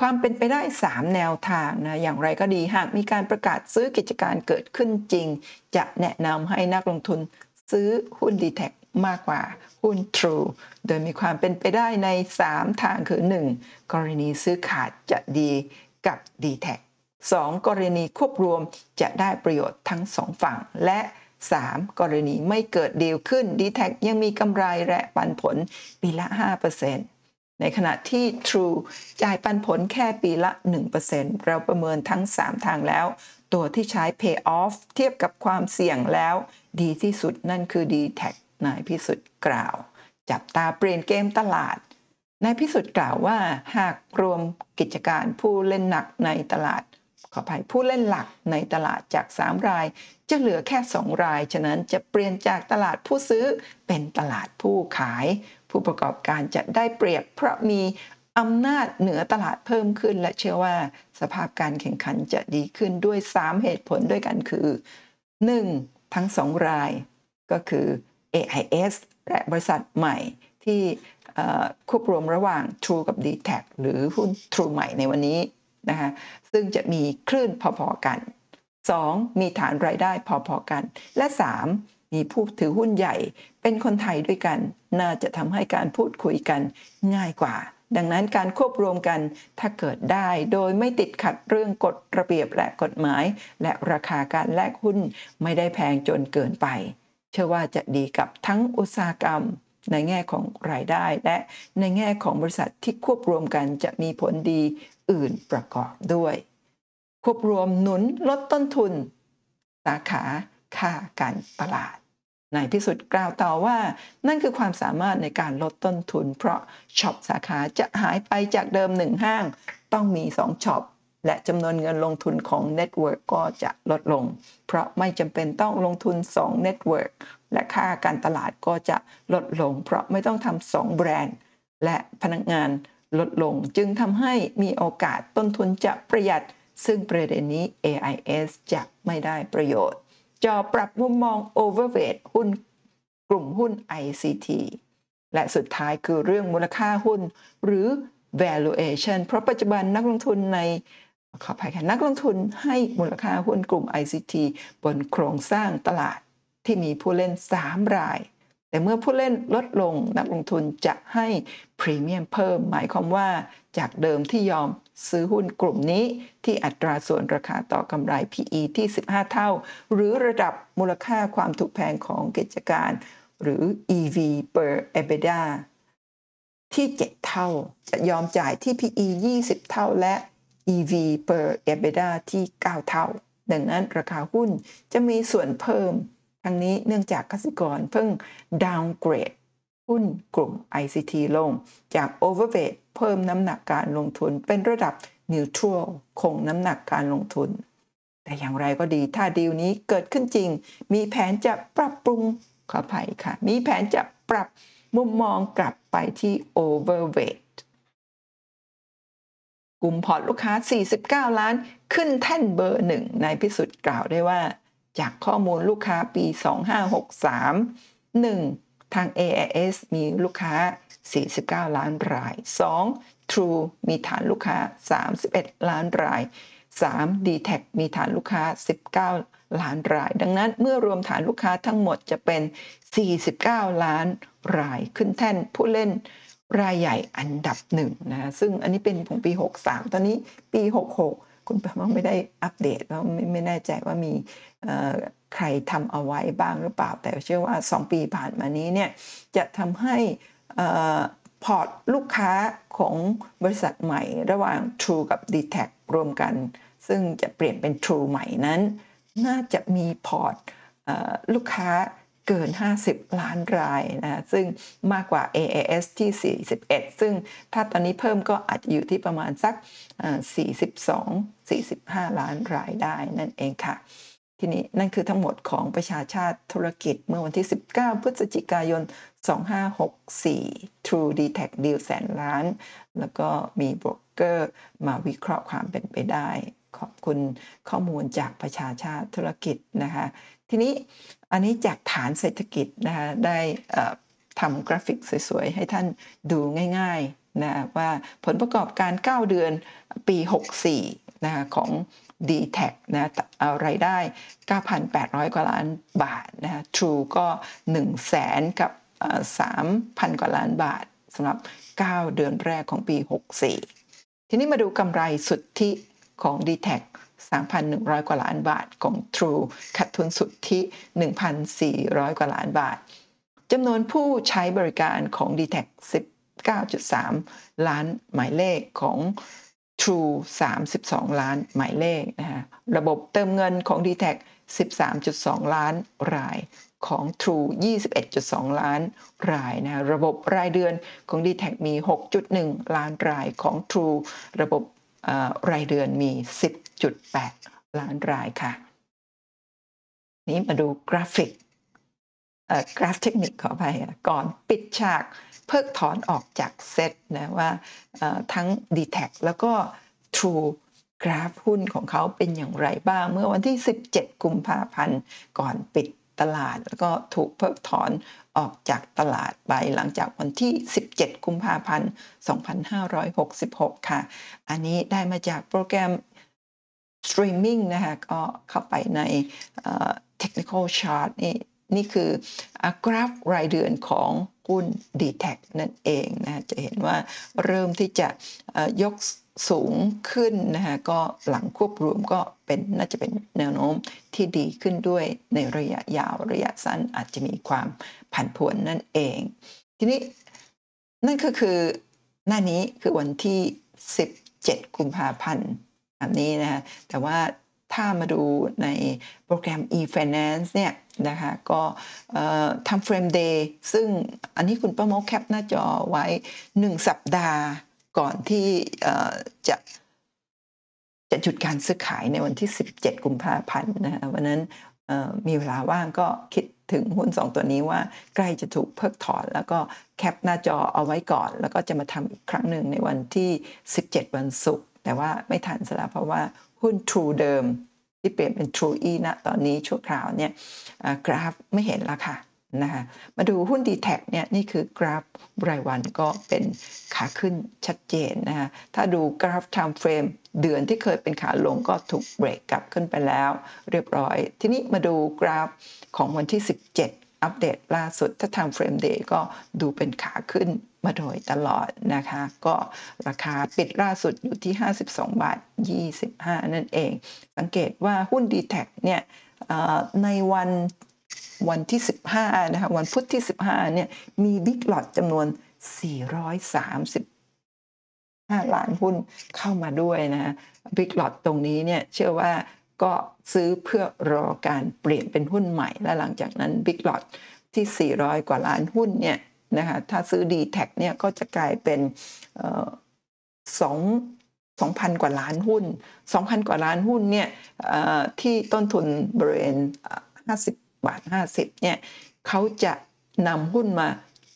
ความเป็นไปได้ 3 แนวทางนะอย่างไรก็ดีหากมีการประกาศซื้อกิจการเกิดขึ้นจริง จะแนะนำให้นักลงทุนซื้อหุ้น d t แทมากกว่าหุ้น True โดยมีความเป็นไปได้ใน 3 ทางคือ 1. กรณีซื้อขาดจะดีกับ d t แท 2. กรณีควบรวมจะได้ประโยชน์ทั้ง 2 ฝั่ง และ 3. กรณีไม่เกิดดีลขึ้น d t แทยังมีกำไรและปันผลปีละ 5% ในขณะที่ True จ่ายปันผลแค่ปีละ 1%เราประเมินทั้ง 3 ทางแล้ว ตัวที่ใช้ Pay off เทียบกับความเสี่ยงแล้ว ดีที่สุดนั่นคือ d t แทนายพิสุทธิ์กล่าว จับตาเปลี่ยนเกมตลาดนายพิสุทธิ์กล่าวว่าหากรวมกิจการผู้เล่นหนักในตลาด ขออภัยผู้เล่นหลักในตลาดจาก 3 ราย จะเหลือแค่ 2 ราย ฉะนั้นจะเปลี่ยนจากตลาดผู้ซื้อเป็นตลาดผู้ขาย ผู้ประกอบการจะได้เปรียบเพราะมีอำนาจเหนือตลาดเพิ่มขึ้น และเชื่อว่าสภาพการแข่งขันจะดีขึ้นด้วย 3 เหตุผลด้วยกันคือ 1. ทั้ง 2 รายก็คือ AIS และบริษัทใหม่ที่ควบรวมระหว่าง True กับ d t แทหรือหุ้น True ใหม่ในวันนี้นะคะซึ่งจะมีคลื่นพอๆกัน 2. มีฐานรายได้พอๆกัน และ 3. มีผู้ถือหุ้นใหญ่ เป็นคนไทยด้วยกัน น่าจะทำให้การพูดคุยกันง่ายกว่า ดังนั้นการควบรวมกันถ้าเกิดได้โดยไม่ติดขัดเรื่องกฎระเบียบและกฎหมาย และราคาการแลกหุ้นไม่ได้แพงจนเกินไป เชื่อว่าจะดีกับทั้งอุตสาหกรรมในแง่ของรายได้ และในแง่ของบริษัทที่ควบรวมกันจะมีผลดีอื่นประกอบด้วย ควบรวมหนุนลดต้นทุน สาขาค่าการตลาด นายพิสุทธิ์กล่าวต่อว่า นั่นคือความสามารถในการลดต้นทุน เพราะ shop สาขาจะหายไปจากเดิมหนึ่งห้าง ต้องมีสอง shop และจำนวนเงินลงทุนของ network ก็จะลดลง เพราะไม่จำเป็นต้องลงทุน2 network และค่าการตลาดก็จะลดลง เพราะไม่ต้องทำสองแบรนด์ และพนักงานลดลง จึงทำให้มีโอกาสต้นทุนจะประหยัด ซึ่งประเด็นนี้ AIS จะไม่ได้ประโยชน์ จอปรับมุมมอง overweight หุ้นกลุ่มหุ้น ICT และสุดท้ายคือเรื่องมูลค่าหุ้นหรือ valuation เพราะปัจจุบันนักลงทุนในขออภัยค่ะนักลงทุนให้มูลค่าหุ้นกลุ่ม ICT บนโครงสร้างตลาดที่มีผู้เล่น 3 ราย แต่เมื่อผู้เล่นลดลงนักลงทุนจะให้พรีเมียมเพิ่ม หมายความว่าจากเดิมที่ยอมซื้อหุ้นกลุ่มนี้ที่อัตราส่วนราคาต่อกำไร PE ที่ 15 เท่า หรือระดับมูลค่าความถูกแพงของกิจการ หรือ EV per EBITDA ที่ 7 เท่าจะยอมจ่ายที่ PE 20 เท่าและ EV per EBITDA ที่ 9 เท่า ดังนั้นราคาหุ้นจะมีส่วนเพิ่ม ทั้งนี้เนื่องจากกสิกรเพิ่ง downgrade หุ้นกลุ่ม ICT ลง จาก overweight เพิ่มน้ำหนักการลงทุนเป็นระดับ neutral คงน้ำหนักการลงทุน แต่อย่างไรก็ดีถ้าดีลนี้เกิดขึ้นจริง มีแผนจะปรับปรุงขออภัยค่ะ มีแผนจะปรับมุมมองกลับไปที่ overweight กลุ่มพอร์ตลูกค้า 49 ล้าน ขึ้นแท่นเบอร์หนึ่งนายพิสุทธิ์กล่าวได้ว่า จากข้อมูลลูกค้าปี 2563 1. ทาง AIS มีลูกค้า 49 ล้านราย 2. True มีฐานลูกค้า 31 ล้านราย 3. d t แทมีฐานลูกค้า 19 ล้านราย ดังนั้นเมื่อรวมฐานลูกค้าทั้งหมดจะเป็น 49 ล้านราย ขึ้นแท่นผู้เล่นรายใหญ่อันดับหนึ่งนะซึ่งอันนี้เป็นของปี 63 ตอนนี้ปี 66 คุณปลว่าไม่ได้อัปเดตว่าไม่ไม่แน่ใจว่ามี ใครทำเอาไว้บ้างหรือเปล่า แต่เชื่อว่า 2 ปีผ่านมานี้เนี่ยจะทำให้พอร์ตลูกค้าของบริษัทใหม่ ระหว่าง True กับ d t แทรวมกัน ซึ่งจะเปลี่ยนเป็น True ใหม่นั้น น่าจะมีพอร์ตลูกค้าเกิน 50 ล้านรายนะซึ่งมากกว่า AIS ที่ 41 ซึ่งถ้าตอนนี้เพิ่มก็อาจจะอยู่ที่ประมาณสัก 42-45 ล้านรายได้นั่นเองค่ะ ทีนี้นั่นคือทั้งหมดของประชาชาติธุรกิจเมื่อวันที่ 19 พฤศจิกายน 2564 True d t a c ดีลแสนล้าน แล้วก็มีโบรกเกอร์มาวิเคราะห์ความเป็นไปได้ ขอบคุณข้อมูลจากประชาชาติธุรกิจนะคะ ทีนี้อันนี้จากฐานเศรษฐกิจนะคะได้ทำกราฟิกสวยๆ ให้ท่านดูง่ายๆนะว่าผลประกอบการ 9 เดือนปี 64นะคะของ d t แทนะเอารายได้ 9,800 กว่าล้านบาทนะ True ก็ 1 0 0 0 0แสนกับ 3,000 กว่าล้านบาทสำหรับ 9 เดือนแรกของปี 64 ทีนี้มาดูกำไรสุทธิของ d t แท3,100 กว่าล้านบาทของ True ขาดทุนสุทธิ 1,400 กว่าล้านบาทจำนวนผู้ใช้บริการของ d t แท19.3 ล้านหมายเลขของ True 32 ล้านหมายเลขนะฮะระบบเติมเงินของ d t แท13.2 ล้านรายของ True 21.2 ล้านรายนะระบบรายเดือนของ d t แทมี 6.1 ล้านรายของ True ระบบรายเดือนมี 10.8 ล้านรายค่ะ นี้มาดูกราฟิกกราฟเทคนิคขอไปก่อนปิดฉาก เพิกถอนออกจากเซตนะว่าทั้ง d t แทแล้วก็ True กราฟหุ้นของเขาเป็นอย่างไรบ้าง เมื่อวันที่ 17 กุมภาพันธ์ก่อนปิดตลาด แล้วก็ถูกเพิกถอนออกจากตลาดไปหลังจากวันที่ 17 กุมภาพันธ์ 2566 ค่ะ อันนี้ได้มาจากโปรแกรมสตรีมมิ่งนะคะก็เข้าไปใน technical chart นี่นี่คือกราฟรายเดือนของ หุ้น d t แทนั่นเองนะจะเห็นว่าเริ่มที่จะยกสูงขึ้นนะคะก็หลังควบรวมก็เป็นน่าจะเป็นแนวโน้มที่ดีขึ้นด้วยในระยะยาวระยะสั้นอาจจะมีความผันผวนนั่นเอง ทีนี้นั่นก็คือหน้านี้คือวันที่ 17 กุมภาพันธ์แบบนี้นะแต่ว่า ถ้ามาดูในโปรแกรม e-finance เนี่ยนะคะก็ทำเฟรมเดย์ซึ่งอันนี้คุณป้าโมแคปหน้าจอไว้ 1 สัปดาห์ก่อนที่จะจะจุดการซื้อขายในวันที่ 17 กุมภาพันธ์นะวันนั้นมีเวลาว่างก็คิดถึงหุ้น 2 ตัวนี้ว่าใกล้จะถูกเพิกถอน แล้วก็แคปหน้าจอเอาไว้ก่อน แล้วก็จะมาทำอีกครั้งหนึ่งในวันที่ 17 วันศุกร์แต่ว่าไม่ทันซะแล้วเพราะว่า หุ้น True เดิม ที่เปลี่ยนเป็น True E นะตอนนี้ชั่วคราวเนี่ยกราฟไม่เห็นแล้วค่ะนะคะมาดูหุ้น d t แทเนี่ยนี่คือกราฟรายวันก็เป็นขาขึ้นชัดเจนนะคะถ้าดูกราฟ time frame เดือนที่เคยเป็นขาลงก็ถูกเบรกกลับขึ้นไปแล้ว เรียบร้อย ทีนี้มาดูกราฟของวันที่ 17 อัปเดตล่าสุดถ้า time frame day ก็ดูเป็นขาขึ้นมาโดยตลอดนะคะ ก็ราคาปิดล่าสุดอยู่ที่ 52 บาท 25 นั่นเอง สังเกตว่าหุ้น d t แทเนี่ยในวันวันที่ 15 นะคะ วันพุธที่ 15 เนี่ย มีบิ๊กหลอดจำนวน 435ล้านหุ้นเข้ามาด้วยนะบิ๊กหลอดตรงนี้เนี่ย เชื่อว่า ก็ซื้อเพื่อรอการเปลี่ยนเป็นหุ้นใหม่ และหลังจากนั้นบิ๊กหลอดที่ 400 กว่าล้านหุ้นเนี่ยนะคะถ้าซื้อ d t แทเนี่ยก็จะกลายเป็นสอง2,000กว่าล้านหุ้น 2,000 กว่าล้านหุ้นเนี่ยที่ต้นทุนบริเวณ 50 บาท 50เนี่ยเขาจะนำหุ้นมา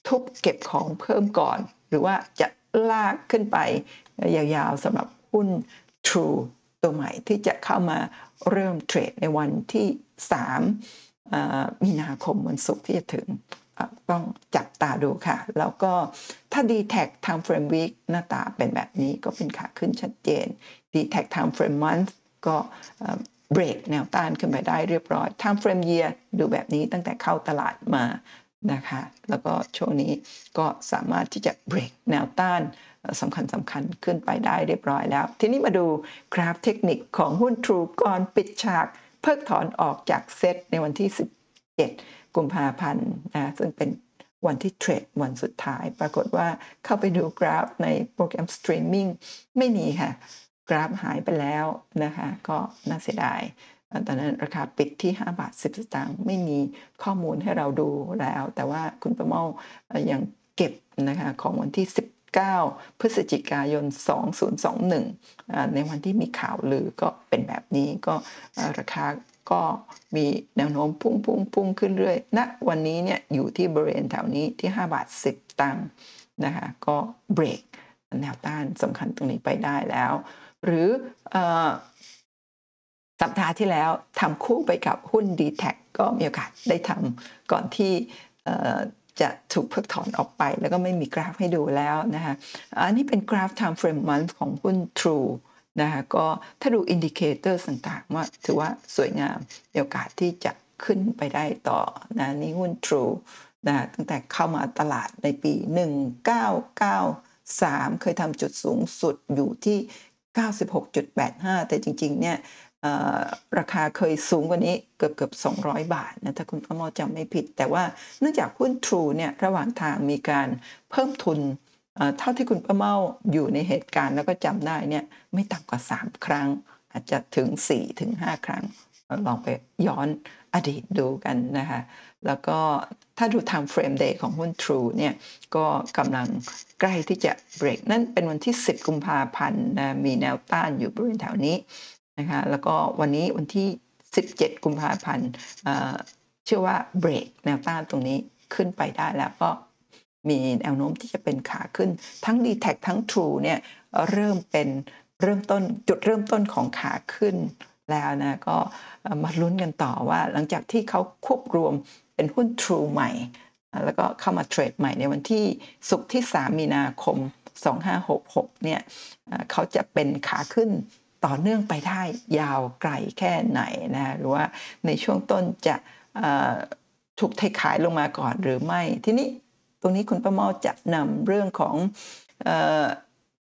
ทุบเก็บของเพิ่มก่อน หรือว่าจะลากขึ้นไปยาวๆสำหรับหุ้น True ตัวใหม่ที่จะเข้ามา เริ่มเทรดในวันที่ 3 มีนาคมวันศุกร์ที่จะถึงต้องจับตาดูค่ะ แล้วก็ถ้า d t แท็ Time Frame Week หน้าตาเป็นแบบนี้ก็เป็นขาขึ้นชัดเจน d t แท Time Frame Month ก็เบรกแนวต้านขึ้นไปได้เรียบร้อย time frame year ดูแบบนี้ตั้งแต่เข้าตลาดมานะคะ แล้วก็ช่วงนี้ก็สามารถที่จะเบรกแนวต้าน สำคัญสำคัญขึ้นไปได้เรียบร้อยแล้ว ทีนี้มาดูกราฟเทคนิคของหุ้น True ก่อนปิดฉาก เพิกถอนออกจากเซตในวันที่ 17 กุมภาพันธ์นะซึ่งเป็นวันที่เทรดวันสุดท้าย ปรากฏว่าเข้าไปดูกราฟในโปรแกรมสตรีมมิ่งไม่มีค่ะ กราฟหายไปแล้วนะคะ ก็น่าเสียดายตอนนั้นราคาปิดที่ 5 บาท 10 สตางค์ไม่มีข้อมูลให้เราดูแล้ว แต่ว่าคุณประเมาเอ่อยังเก็บนะคะของวันที่ 9 พฤศจิกายน 2021อ่าในวันที่มีข่าวลือก็เป็นแบบนี้ก็ราคาก็มีแนวโน้มพุ่งพุ่งพุ่งขึ้นเรื่อยณวันนี้เนี่ยอยู่ที่บริเวณแถวนี้ที่ 5 บาท 10 ตังค์นะคะก็เบรกแนวต้านสำคัญตรงนี้ไปได้แล้ว เมื่อสัปดาห์ที่แล้วทำคู่ไปกับหุ้น d t แทก็มีโอกาสได้ทำก่อนที่ จะถูกเพิกถอนออกไป แล้วก็ไม่มีกราฟให้ดูแล้วนะคะอันนี้เป็นกราฟ time frame month ของหุ้น True นะคะก็ถ้าดู indicator ต่างๆ ว่าถือว่าสวยงามมีโอกาสที่จะขึ้นไปได้ต่อนะนี่หุ้น True นะตั้งแต่เข้ามาตลาดในปี 1993 เคยทำจุดสูงสุดอยู่ที่ 96.85 แต่จริงๆเนี่ย ราคาเคยสูงกว่านี้เกือบเกือบ200 บาทนะถ้าคุณประมอจำไม่ผิด แต่ว่าเนื่องจากหุ้น True เนี่ยระหว่างทางมีการเพิ่มทุนเท่าที่คุณประเมาอยู่ในเหตุการณ์แล้วก็จำได้เนี่ยไม่ต่ำกว่า 3 ครั้ง อาจจะถึง 4 ถึง 5 ครั้ง ลองไปย้อนอดีตดูกันนะคะแล้วก็ถ้าดู time frame day ของหุ้น True เนี่ยก็กำลังใกล้ที่จะเบรกนั่นเป็นวันที่ 10 กุมภาพันธ์มีแนวต้านอยู่บริเวณแถวนี้ นะคะแล้วก็วันนี้วันที่ 17 กุมภาพันธ์เชื่อว่าเบรกแนวต้านตรงนี้ขึ้นไปได้แล้วก็มีแนวโน้มที่จะเป็นขาขึ้นทั้ง d t แททั้ง True เนี่ยเริ่มเป็นเริ่มต้นจุดเริ่มต้นของขาขึ้นแล้วนะก็มาลุ้นกันต่อว่าหลังจากที่เขาควบรวมเป็นหุ้น True ใหม่ แล้วก็เข้ามาเทรดใหม่ในวันที่ศุกร์ที่ 3 มีนาคม 2566เนี่ยเอ่อเขาจะเป็นขาขึ้น ต่อเนื่องไปได้ยาวไกลแค่ไหนนะหรือว่าในช่วงต้นจะถูกเทขายลงมาก่อนหรือไม่ ทีนี้ตรงนี้คุณประเมาจะนำเรื่องของออ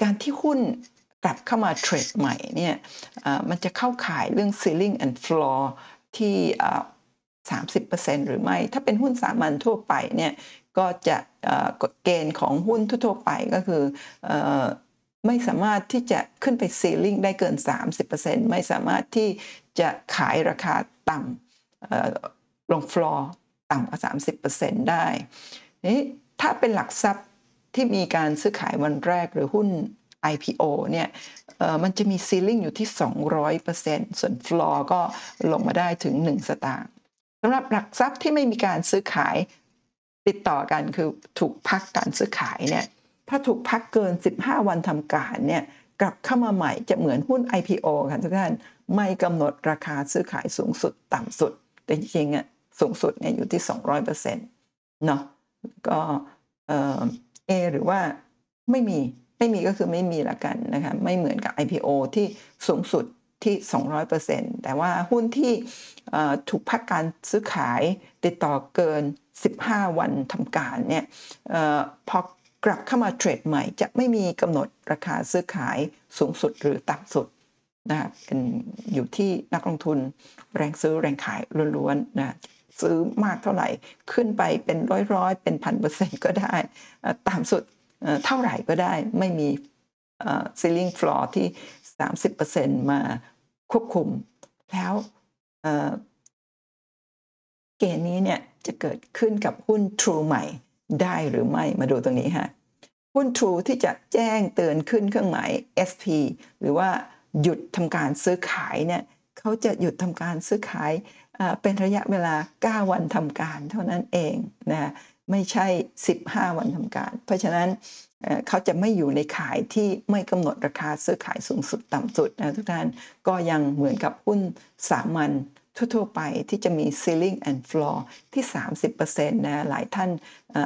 การที่หุ้นกลับเข้ามาเทรดใหม่เนี่ยมันจะเข้าข่ายเรื่อง ceiling and floor ที่เอ่อ30%หรือไม่ ถ้าเป็นหุ้นสามัญทั่วไปเนี่ยก็จะเกฎเกณฑ์ของหุ้นทั่วไปก็คืออ ไม่สามารถที่จะขึ้นไปซีลิงได้เกิน 30%ไม่สามารถที่จะขายราคาต่ำเอ่อลงฟลอร์ต่ำกว่า 30%ได้นี่ถ้าเป็นหลักทรัพย์ที่มีการซื้อขายวันแรกหรือหุ้น IPO เนี่ยเอ่อมันจะมีซีลิงอยู่ที่ 200%ส่วนฟลอร์ก็ลงมาได้ถึง 1 สตางค์สำหรับหลักทรัพย์ที่ไม่มีการซื้อขายติดต่อกันคือถูกพักการซื้อขายเนี่ย ถ้าถูกพักเกิน 15 วันทำการเนี่ยกลับเข้ามาใหม่จะเหมือนหุ้น IPO ค่ะทุกท่านไม่กำหนดราคาซื้อขายสูงสุดต่ำสุด แต่จริงๆอะสูงสุดเนี่ยอยู่ที่ 200%เนาะก็เออหรือว่าไม่มีไม่มีก็คือไม่มีละกันนะคะไม่เหมือนกับ IPO ที่สูงสุดที่ 200%แต่ว่าหุ้นที่ถูกพักการซื้อขายติดต่อเกิน 15 วันทำการเนี่ยอพอ กลับเข้ามาเทรดใหม่จะไม่มีกำหนดราคาซื้อขายสูงสุดหรือต่ำสุดนะเป็นอยู่ที่นักลงทุนแรงซื้อแรงขายล้วนๆนะซื้อมากเท่าไหร่ขึ้นไปเป็นร้อยๆเป็นพันเปอร์เซ็นต์ก็ได้ต่ำสุดเท่าไหร่ก็ได้ไม่มี ceiling floor ที่ 30%มาควบคุม แล้วเกณฑ์นี้เนี่ยจะเกิดขึ้นกับหุ้น True ใหม่ ได้หรือไม่มาดูตรงนี้ฮะหุ้น True ที่จะแจ้งเตือนขึ้นเครื่องหมาย SP หรือว่าหยุดทำการซื้อขายเนี่ยเขาจะหยุดทำการซื้อขายเป็นระยะเวลา 9 วันทำการเท่านั้นเองนะไม่ใช่ 15 วันทำการ เพราะฉะนั้นเขาจะไม่อยู่ในขายที่ไม่กำหนดราคาซื้อขายสูงสุดต่ำสุดนะทุกท่านก็ยังเหมือนกับหุ้นสามัญ ทั่วๆไปที่จะมี ceiling and floor ที่ 30%นะหลายท่าน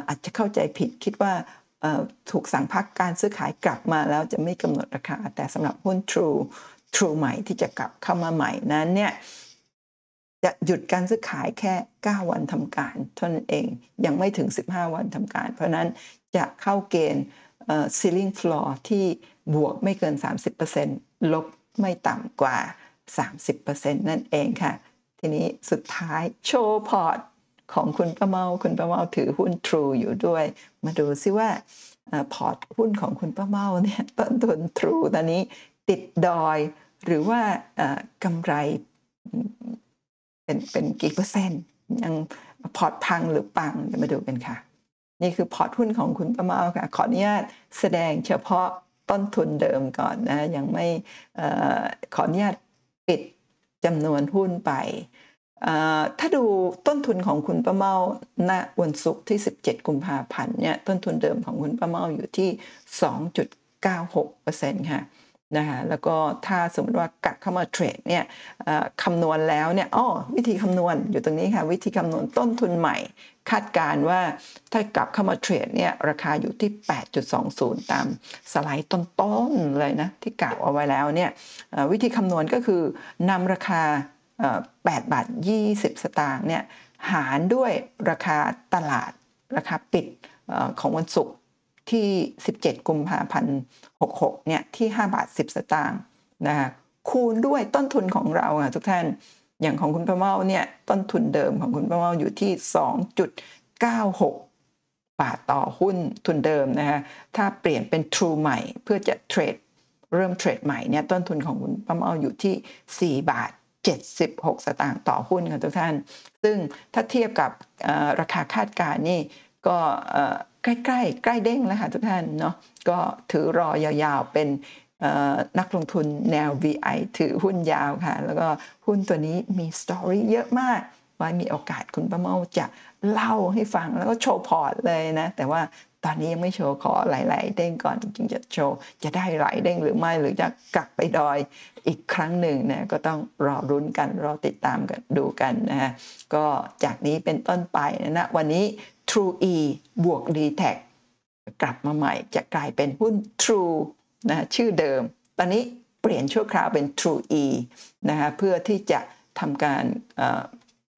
อาจจะเข้าใจผิดคิดว่าถูกสั่งพักการซื้อขายกลับมาแล้วจะไม่กำหนดราคา แต่สำหรับหุ้น True True ใหม่ที่จะกลับเข้ามาใหม่นั้นเนี่ยจะหยุดการซื้อขายแค่ 9 วันทำการเท่านั้นเองยังไม่ถึง 15 วันทำการ เพราะนั้นจะเข้าเกณฑ์ ceiling floor ที่บวกไม่เกิน 30%ลบไม่ต่ำกว่า 30%นั่นเองค่ะ ทีนี้สุดท้ายโชว์พอร์ตของคุณป้าเมา คุณป้าเมาถือหุ้น True อยู่ด้วย มาดูซิว่าพอร์ตหุ้นของคุณป้าเมาเนี่ยต้นทุน True ตอนนี้ติดดอย หรือว่ากำไรเป็นเป็นกี่เปอร์เซ็นต์ยังพอร์ตพังหรือปังเดี๋ยวมาดูกันค่ะ นี่คือพอร์ตหุ้นของคุณป้าเมาค่ะ ขออนุญาตแสดงเฉพาะต้นทุนเดิมก่อนนะยังไม่ออขออนุญาตปิด จำนวนหุ้นไป ถ้าดูต้นทุนของคุณป้าเมาณวันศุกร์ที่ 17 กุมภาพันธ์เนี่ยต้นทุนเดิมของคุณป้าเมาอยู่ที่ 2.96%ค่ะนะคะแล้วก็ถ้าสมมติว่ากลับเข้ามาเทรดเนี่ยคำนวณแล้วเนี่ยอ๋อวิธีคำนวณอยู่ตรงนี้ค่ะ วิธีคำนวณต้นทุนใหม่ คาดการว่าถ้ากลับเข้ามาเทรดเนี่ยราคาอยู่ที่ 8.20 ตามสไลด์ต้นๆเลยนะที่กล่าวเอาไว้แล้วเนี่ยวิธีคำนวณก็คือนำราคา 8 บาท 20 สตางค์เนี่ยหารด้วยราคาตลาดราคาปิดของวันศุกร์ที่ 17 กุมภาพันธ์66เนี่ยที่ 5 บาท 10 สตางค์นะคะคูณด้วยต้นทุนของเราอะทุกท่าน อย่างของคุณป้าเมาเนี่ยต้นทุนเดิมของคุณป้าเมาอยู่ที่ 2.96 บาทต่อหุ้นทุนเดิมนะคะถ้าเปลี่ยนเป็น True ใหม่เพื่อจะเทรดเริ่มเทรดใหม่เนี่ยต้นทุนของคุณป้าเมาอยู่ที่ 4 บาท 76 สตางค์ต่อหุ้นค่ะทุกท่าน ซึ่งถ้าเทียบกับราคาคาดการณ์นี่ก็ใกล้ๆใกล้เด้งแล้วค่ะทุกท่านเนาะก็ถือรอยาวๆเป็น นักลงทุนแนว VI ถือหุ้นยาวค่ะ แล้วก็หุ้นตัวนี้มี Story เยอะมากไว้มีโอกาสคุณป้าเมาจะเล่าให้ฟังแล้วก็โชว์พอร์ตเลยนะ แต่ว่าตอนนี้ยังไม่โชว์ขอหลาย ๆ เด้งก่อนจึงจะโชว์จะได้หลายเด้งหรือไม่หรือจะกลับไปดอยอีกครั้งหนึ่งนะก็ต้องรอลุ้นกันรอติดตามกันดูกันนะคะก็จากนี้เป็นต้นไปนะวันนี้ TrueE บวก DTAC กลับมาใหม่จะกลายเป็นหุ้น True นะชื่อเดิม ตอนนี้เปลี่ยนชั่วคราวเป็น TrueE นะคะเพื่อที่จะทำการ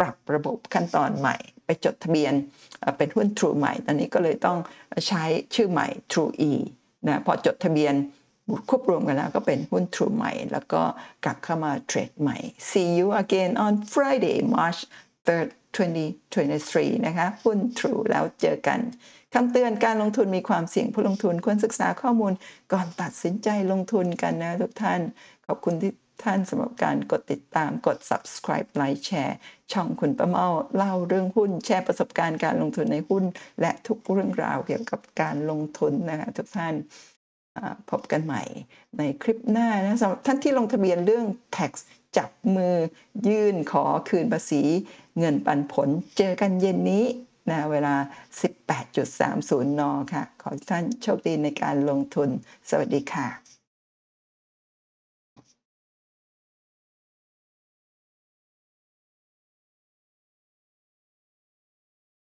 ปรับระบบขั้นตอนใหม่ ไปจดทะเบียนเอ่อเป็นหุ้น True ใหม่ ตอนนี้ก็เลยต้องใช้ชื่อใหม่ TrueE นะพอจดทะเบียนควบรวมกันแล้วก็เป็นหุ้น True ใหม่ แล้วก็กลับเข้ามาเทรดใหม่ See you again on Friday March 3rd 2023 นะคะหุ้น True แล้วเจอกัน คำเตือนการลงทุนมีความเสี่ยงผู้ลงทุนควรศึกษาข้อมูลก่อนตัดสินใจลงทุนกันนะทุกท่าน ขอบคุณที่ท่านสำหรับการกดติดตามกด Subscribe ไลค์แชร์ช่องคุณป้าเมาเล่าเรื่องหุ้น แชร์ประสบการณ์การลงทุนในหุ้น และทุกเรื่องราวเกี่ยวกับการลงทุนนะคะทุกท่านพบกันใหม่ในคลิปหน้านะสำหรับท่านที่ลงทะเบียนเรื่อง Tax จับมือยื่นขอคืนภาษี เงินปันผล เจอกันเย็นนี้ นะเวลา 18.30 น.ค่ะ ขอท่านโชคดีในการลงทุน สวัสดีค่ะ